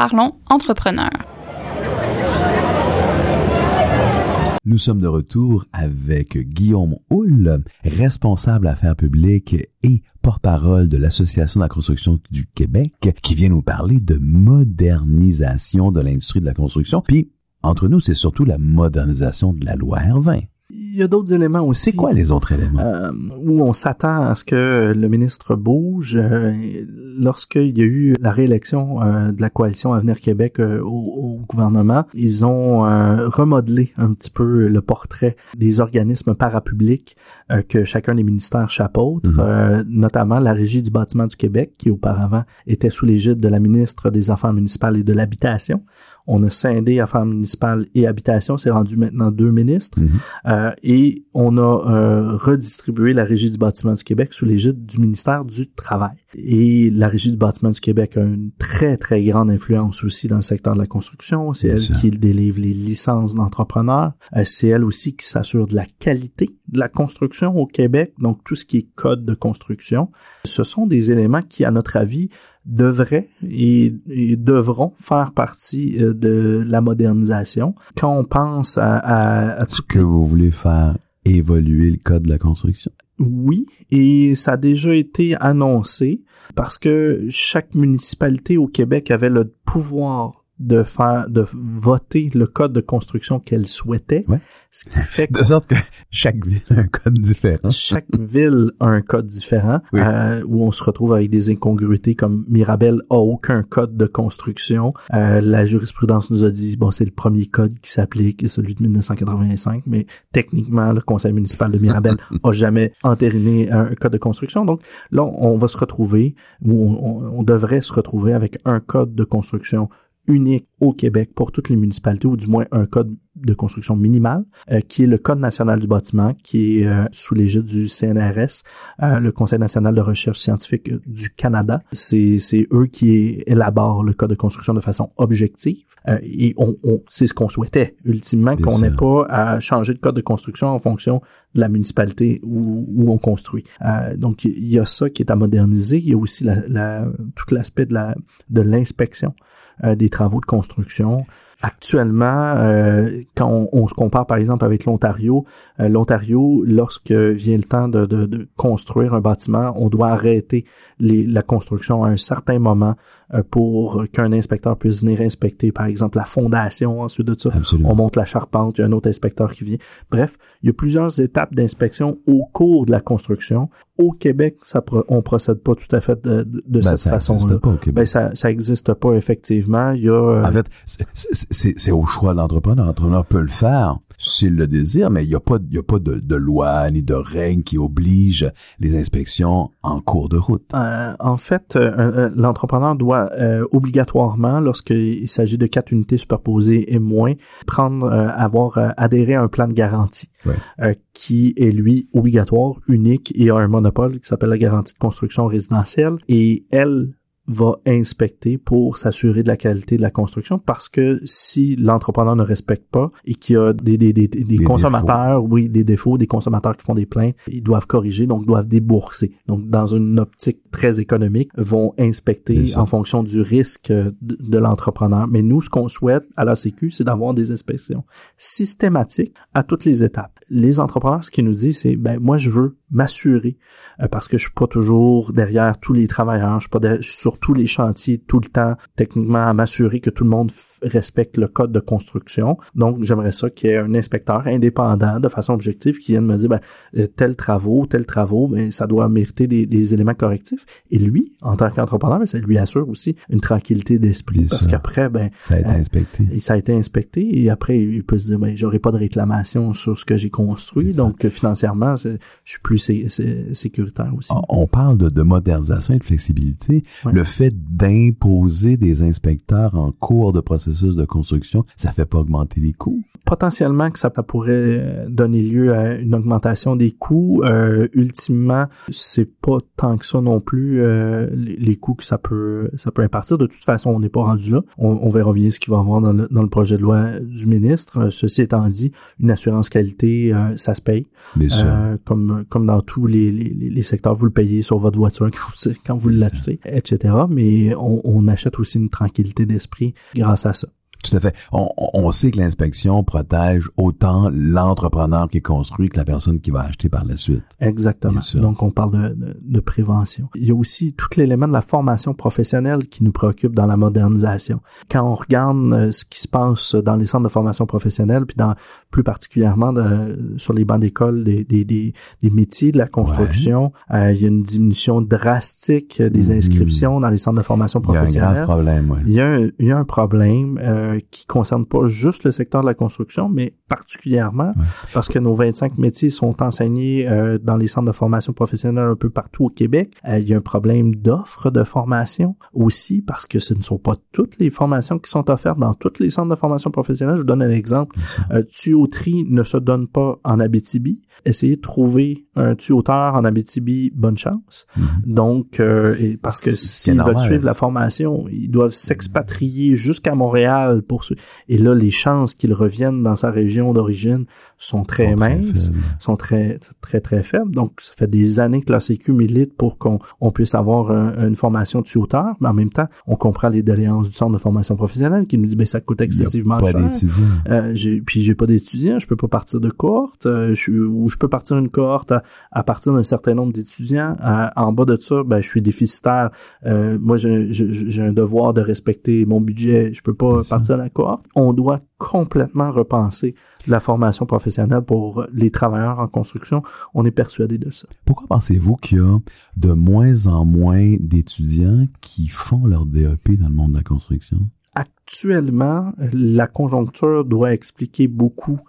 Parlons entrepreneur. Nous sommes de retour avec Guillaume Houle, responsable affaires publiques et porte-parole de l'Association de la construction du Québec, qui vient nous parler de modernisation de l'industrie de la construction. Puis, entre nous, c'est surtout la modernisation de la loi R20. Il y a d'autres éléments aussi. C'est quoi les autres éléments? Euh, où on s'attend à ce que le ministre bouge. Euh, Lorsqu'il y a eu la réélection euh, de la coalition Avenir Québec euh, au, au, gouvernement, ils ont euh, remodelé un petit peu le portrait des organismes parapublics que chacun des ministères chapeautent, mm-hmm. notamment la Régie du bâtiment du Québec, qui auparavant était sous l'égide de la ministre des Affaires municipales et de l'Habitation. On a scindé affaires municipales et habitation, c'est rendu maintenant deux ministres. Mm-hmm. Euh, et on a euh, redistribué la Régie du bâtiment du Québec sous l'égide du ministère du Travail. Et la Régie du bâtiment du Québec a une très, très grande influence aussi dans le secteur de la construction. C'est elle qui délivre les licences d'entrepreneurs. Euh, c'est elle aussi qui s'assure de la qualité de la construction au Québec, donc tout ce qui est code de construction. Ce sont des éléments qui, à notre avis, devraient et, et, devront faire partie euh, de la modernisation. Quand on pense à... à, à Est-ce que vous voulez faire évoluer le code de la construction? Oui, et ça a déjà été annoncé parce que chaque municipalité au Québec avait le pouvoir de faire de voter le code de construction qu'elle souhaitait. Ouais. Ce qui fait que de sorte que chaque ville a un code différent. chaque ville a un code différent Oui. euh, où on se retrouve avec des incongruités comme Mirabel a aucun code de construction. Euh, la jurisprudence nous a dit bon c'est le premier code qui s'applique, celui de 1985, mais techniquement le conseil municipal de Mirabel a jamais entériné un code de construction. Donc là on va se retrouver ou on, on- on devrait se retrouver avec un code de construction unique au Québec pour toutes les municipalités, ou du moins un code de construction minimal, euh, qui est le Code national du bâtiment, qui est euh, sous l'égide du CNRS, euh, le Conseil national de recherche scientifique du Canada. C'est c'est eux qui élaborent le Code de construction de façon objective. Euh, et on, on c'est ce qu'on souhaitait, ultimement, Bien qu'on n'ait pas à changer de code de construction en fonction de la municipalité où, où on construit. Euh, donc, il y a ça qui est à moderniser. Il y a aussi la, la, tout l'aspect de la de l'inspection euh, des travaux de construction. Actuellement, euh, quand on, on se compare par exemple avec l'Ontario, euh, l'Ontario, lorsque vient le temps de, de- de construire un bâtiment, on doit arrêter les- la construction à un certain moment euh, pour qu'un inspecteur puisse venir inspecter par exemple la fondation. Ensuite de ça, Absolument. on monte la charpente, il y a un autre inspecteur qui vient. Bref, il y a plusieurs étapes d'inspection au cours de la construction. Au Québec, ça on procède pas tout à fait de, Ben, cette ça façon-là. existe pas au Québec. Ben, ça, ça existe pas effectivement. Il y a euh, En fait, c'est au choix de l'entrepreneur. L'entrepreneur peut le faire s'il le désire, mais il n'y a pas, il y a pas de, de loi ni de règles qui obligent les inspections en cours de route. Euh, en fait, euh, euh, l'entrepreneur doit euh, obligatoirement, lorsqu'il s'agit de quatre unités superposées et moins, prendre, euh, avoir euh, adhéré à un plan de garantie Ouais. euh, qui est lui obligatoire, unique et a un monopole qui s'appelle la garantie de construction résidentielle. Et elle va inspecter pour s'assurer de la qualité de la construction parce que si l'entrepreneur ne respecte pas et qu'il y a des, des, des, des consommateurs, oui, des défauts, des consommateurs qui font des plaintes, ils doivent corriger, donc doivent débourser. Donc, dans une optique très économique, vont inspecter en fonction du risque de, de l'entrepreneur. Mais nous, ce qu'on souhaite à la Sécu, c'est d'avoir des inspections systématiques à toutes les étapes. Les entrepreneurs, ce qu'ils nous disent, c'est, ben, moi, je veux m'assurer, euh, parce que je suis pas toujours derrière tous les travailleurs, je suis pas derrière, je suis sur tous les chantiers tout le temps, techniquement, à m'assurer que tout le monde respecte le code de construction. Donc, j'aimerais ça qu'il y ait un inspecteur indépendant, de façon objective, qui vienne me dire, ben, euh, tel travaux, tel travaux, mais ça doit mériter des, des éléments correctifs. Et lui, en tant qu'entrepreneur, ben, ça lui assure aussi une tranquillité d'esprit, parce qu'après, ben, Ça a été inspecté. ça a été inspecté et après il peut se dire ben j'aurai pas de réclamation sur ce que j'ai construit donc euh, financièrement je suis plus sé- sé- sécuritaire aussi. On parle de, de modernisation et de flexibilité. Le fait d'imposer des inspecteurs en cours de processus de construction, ça fait pas augmenter les coûts. Potentiellement que ça, pourrait donner lieu à une augmentation des coûts. Euh, ultimement, c'est pas tant que ça non plus euh, les, les coûts que ça peut ça peut impartir. De toute façon, on n'est pas rendu là. On, on verra bien ce qu'il va y avoir dans le, dans le projet de loi du ministre. Euh, Ceci étant dit, une assurance qualité, euh, ça se paye. Bien sûr. Euh, comme comme dans tous les, les, les secteurs, vous le payez sur votre voiture quand vous, quand vous l'achetez, etc. Mais on, on achète aussi une tranquillité d'esprit grâce à ça. Tout à fait. On, on sait que l'inspection protège autant l'entrepreneur qui construit que la personne qui va acheter par la suite. Exactement. Donc, on parle de, de, de prévention. Il y a aussi tout l'élément de la formation professionnelle qui nous préoccupe dans la modernisation. Quand on regarde euh, ce qui se passe dans les centres de formation professionnelle, puis dans plus particulièrement de- sur les bancs d'école des, des, des, des métiers de la construction, euh, il y a une diminution drastique des inscriptions dans les centres de formation Mhm. Il y a un professionnelle. grave problème, ouais. Il y a un, il y a un problème euh, qui concerne pas juste le secteur de la construction, mais particulièrement parce que nos 25 métiers sont enseignés euh, dans les centres de formation professionnelle un peu partout au Québec. Euh, il y a un problème d'offres de formation aussi parce que ce ne sont pas toutes les formations qui sont offertes dans tous les centres de formation professionnelle. Je vous donne un exemple. Euh, tuyauterie ne se donne pas en Abitibi. Essayez de trouver un tuyauteur en Abitibi, bonne chance. Donc, euh, et parce que s'ils veulent suivre la formation, ils doivent s'expatrier jusqu'à Montréal pour ce... Et là, les chances qu'ils reviennent dans sa région d'origine sont très Sont minces, sont très, très, très faibles. Donc, ça fait des années que la Sécu milite pour qu'on on puisse avoir un- une formation de tuyauteur, mais en même temps, on comprend les doléances du centre de formation professionnelle qui nous dit, ben, ça coûte excessivement pas cher. Euh, j'ai- puis j'ai pas d'étudiants, je peux pas partir de cohorte, euh, je, ou je peux partir une cohorte à, à partir d'un certain nombre d'étudiants. Euh, en bas de ça, ben, je suis déficitaire. Euh, moi, j'ai un devoir de respecter mon budget. Je peux pas partir à la cohorte. On doit complètement repenser la formation professionnelle pour les travailleurs en construction. On est persuadé de ça. Pourquoi pensez-vous qu'il y a de moins en moins d'étudiants qui font leur DEP dans le monde de la construction? Actuellement, la conjoncture doit expliquer beaucoup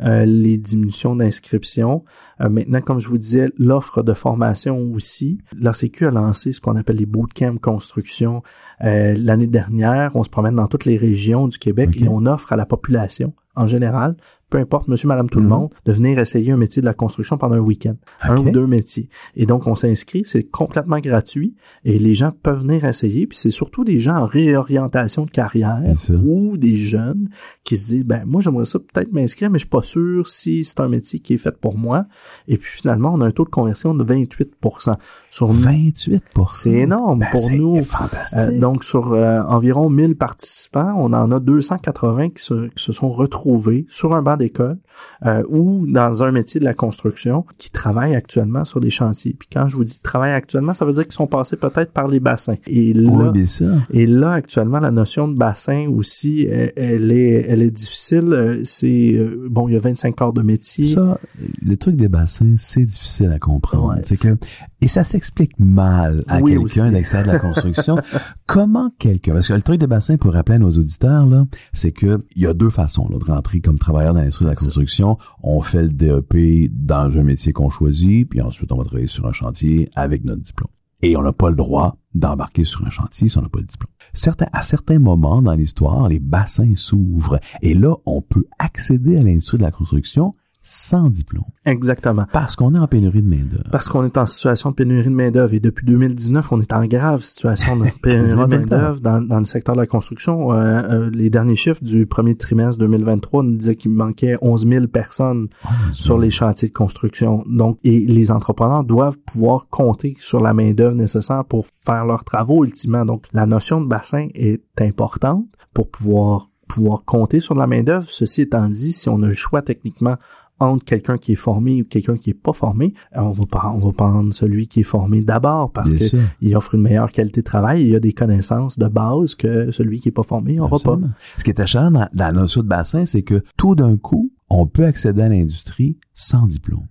euh, les diminutions d'inscription. Euh, maintenant, comme je vous disais, l'offre de formation aussi. L'ACQ a lancé ce qu'on appelle les bootcamps construction. Euh, L'année dernière, on se promène dans toutes les régions du Québec et on offre à la population en général, peu importe, monsieur, madame, tout le monde, de venir essayer un métier de la construction pendant un week-end. Un ou deux métiers. Et donc, on s'inscrit, c'est complètement gratuit et les gens peuvent venir essayer. Puis c'est surtout des gens en réorientation de carrière ou des jeunes qui se disent, ben moi, j'aimerais ça peut-être m'inscrire, mais je suis pas sûr si c'est un métier qui est fait pour moi. Et puis finalement, on a un taux de conversion de 28% sur 28% C'est énorme Ben, pour nous. fantastique. Euh, donc, sur euh, environ 1000 participants, on en a 280 qui se, qui se sont retrouvés sur un banc d'école euh, ou dans un métier de la construction qui travaillent actuellement sur des chantiers. Puis quand je vous dis travaillent actuellement, ça veut dire qu'ils sont passés peut-être par les bassins. Et là, Oui, bien sûr. et là, actuellement, la notion de bassin aussi, elle, elle est, elle est difficile. Euh, C'est euh, bon, il y a 25 corps de métier. Ça, le truc des bassins, c'est difficile à comprendre. Ouais, c'est que Et ça s'explique mal à Oui, quelqu'un l'extérieur de la construction. Comment quelqu'un, parce que le truc de bassin, pour rappeler à nos auditeurs, là, c'est que il y a deux façons là, de rentrer comme travailleur dans l'industrie de la construction. On fait le DEP dans un métier qu'on choisit, puis ensuite on va travailler sur un chantier avec notre diplôme. Et on n'a pas le droit d'embarquer sur un chantier si on n'a pas le diplôme. Certains, à certains moments dans l'histoire, les bassins s'ouvrent et là, on peut accéder à l'industrie de la construction sans diplôme. Exactement. Parce qu'on est en pénurie de main-d'œuvre. Parce qu'on est en situation de pénurie de main-d'œuvre et depuis 2019, on est en grave situation de pénurie de main-d'œuvre dans, dans le secteur de la construction. Euh, euh, les derniers chiffres du premier trimestre 2023 nous disaient qu'il manquait 11 000 personnes sur les chantiers de construction. Donc, et les entrepreneurs doivent pouvoir compter sur la main-d'œuvre nécessaire pour faire leurs travaux ultimement. Donc, la notion de bassin est importante pour pouvoir pouvoir compter sur de la main-d'œuvre. Ceci étant dit, si on a le choix techniquement entre quelqu'un qui est formé ou quelqu'un qui est pas formé, euh, on va pas, on va prendre celui qui est formé d'abord parce Bien que sûr. il offre une meilleure qualité de travail et il y a des connaissances de base que celui qui est pas formé n'aura pas. Absolument. Ce qui est achalant dans, dans la notion de bassin, c'est que tout d'un coup, on peut accéder à l'industrie sans diplôme.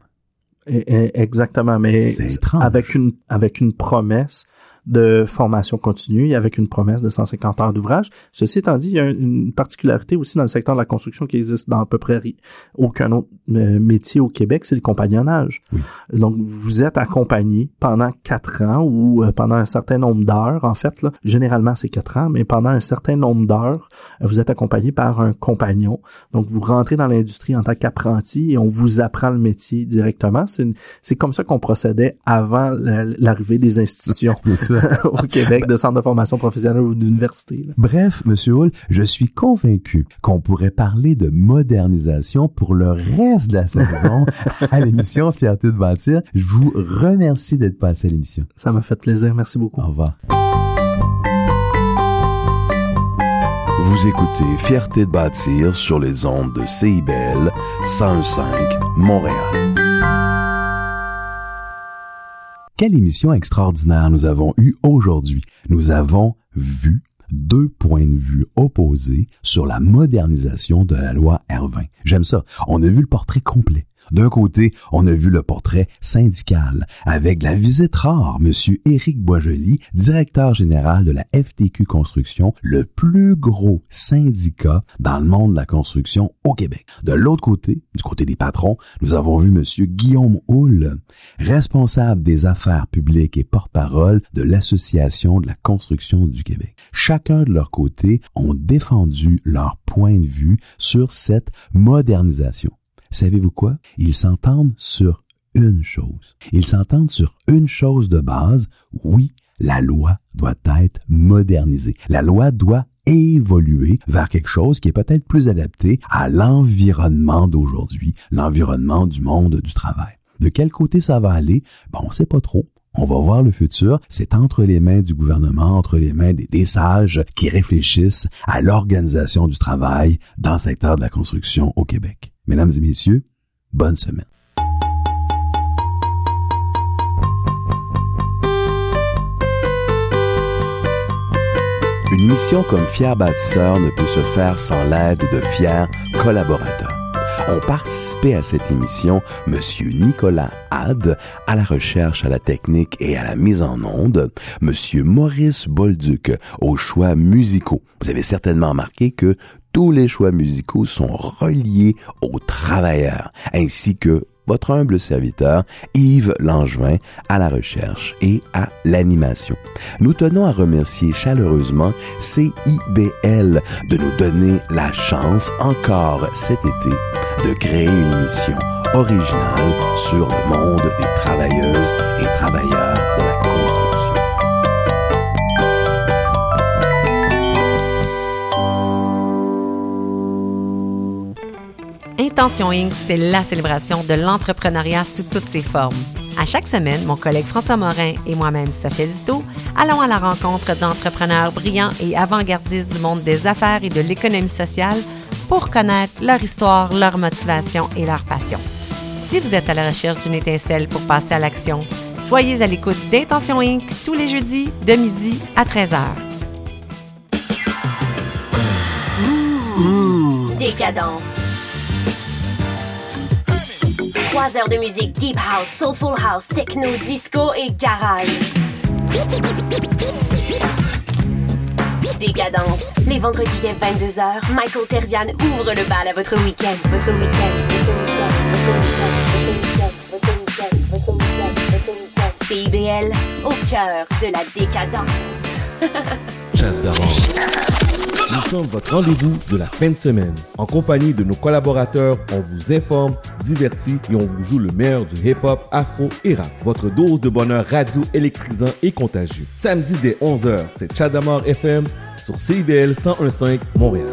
Exactement, mais avec une avec une promesse de formation continue avec une promesse de 150 heures d'ouvrage. Ceci étant dit, il y a une particularité aussi dans le secteur de la construction qui existe dans à peu près aucun autre euh, métier au Québec, c'est le compagnonnage. Donc, vous êtes accompagné pendant quatre ans ou euh, pendant un certain nombre d'heures, en fait, là, généralement c'est quatre ans, mais pendant un certain nombre d'heures, vous êtes accompagné par un compagnon. Donc, vous rentrez dans l'industrie en tant qu'apprenti et on vous apprend le métier directement. C'est comme ça qu'on procédait avant la- l'arrivée des institutions au Québec de centres de formation professionnelle ou d'université. Bref, Monsieur Hull, je suis convaincu qu'on pourrait parler de modernisation pour le reste de la saison à l'émission Fierté de bâtir. Je vous remercie d'être passé à l'émission. Ça m'a fait plaisir. Merci beaucoup. Au revoir. Vous écoutez Fierté de bâtir sur les ondes de CIBL 101.5 Montréal. Quelle émission extraordinaire nous avons eue aujourd'hui? Nous avons vu deux points de vue opposés sur la modernisation de la loi R20. J'aime ça. On a vu le portrait complet. D'un côté, on a vu le portrait syndical avec la visite rare, Monsieur Éric Boisjoli, directeur général de la FTQ Construction, le plus gros syndicat dans le monde de la construction au Québec. De l'autre côté, du côté des patrons, nous avons vu Monsieur Guillaume Houle, responsable des affaires publiques et porte-parole de l'Association de la construction du Québec. Chacun de leur côté ont défendu leur point de vue sur cette modernisation. Savez-vous quoi? Ils s'entendent sur une chose. Ils s'entendent sur une chose de base. Oui, la loi doit être modernisée. La loi doit évoluer vers quelque chose qui est peut-être plus adapté à l'environnement d'aujourd'hui, l'environnement du monde du travail. De quel côté ça va aller? Bon, on sait pas trop. On va voir le futur. C'est entre les mains du gouvernement, entre les mains des sages qui réfléchissent à l'organisation du travail dans le secteur de la construction au Québec. Mesdames et messieurs, bonne semaine. Une mission comme Fier Bâtisseur ne peut se faire sans l'aide de fiers collaborateurs. Ont participé à cette émission Monsieur Nicolas Had à la recherche, à la technique et à la mise en onde, Monsieur Maurice Bolduc aux choix musicaux. Vous avez certainement remarqué que tous les choix musicaux sont reliés aux travailleurs, ainsi que votre humble serviteur Yves Langevin à la recherche et à l'animation. Nous tenons à remercier chaleureusement CIBL de nous donner la chance encore cet été de créer une émission originale sur le monde des travailleuses et travailleurs de la Intention Inc., c'est la célébration de l'entrepreneuriat sous toutes ses formes. À chaque semaine, mon collègue François Morin et moi-même, Sophia Zito, allons à la rencontre d'entrepreneurs brillants et avant-gardistes du monde des affaires et de l'économie sociale pour connaître leur histoire, leur motivation et leur passion. Si vous êtes à la recherche d'une étincelle pour passer à l'action, soyez à l'écoute d'Intention Inc. tous les jeudis de midi à 13h. Décadence. Trois heures de musique deep house, soulful house, techno, disco et garage. Décadence. Les vendredis dès 22h, Michael Terzian ouvre le bal à votre week-end. Votre week-end. CIBL, au cœur de la décadence. J'adore. Nous sommes votre rendez-vous de la fin de semaine. En compagnie de nos collaborateurs, on vous informe, divertit et on vous joue le meilleur du hip-hop, afro et rap. Votre dose de bonheur radio électrisant et contagieux. Samedi dès 11h, c'est Chadamar FM sur CIBL 1015 Montréal.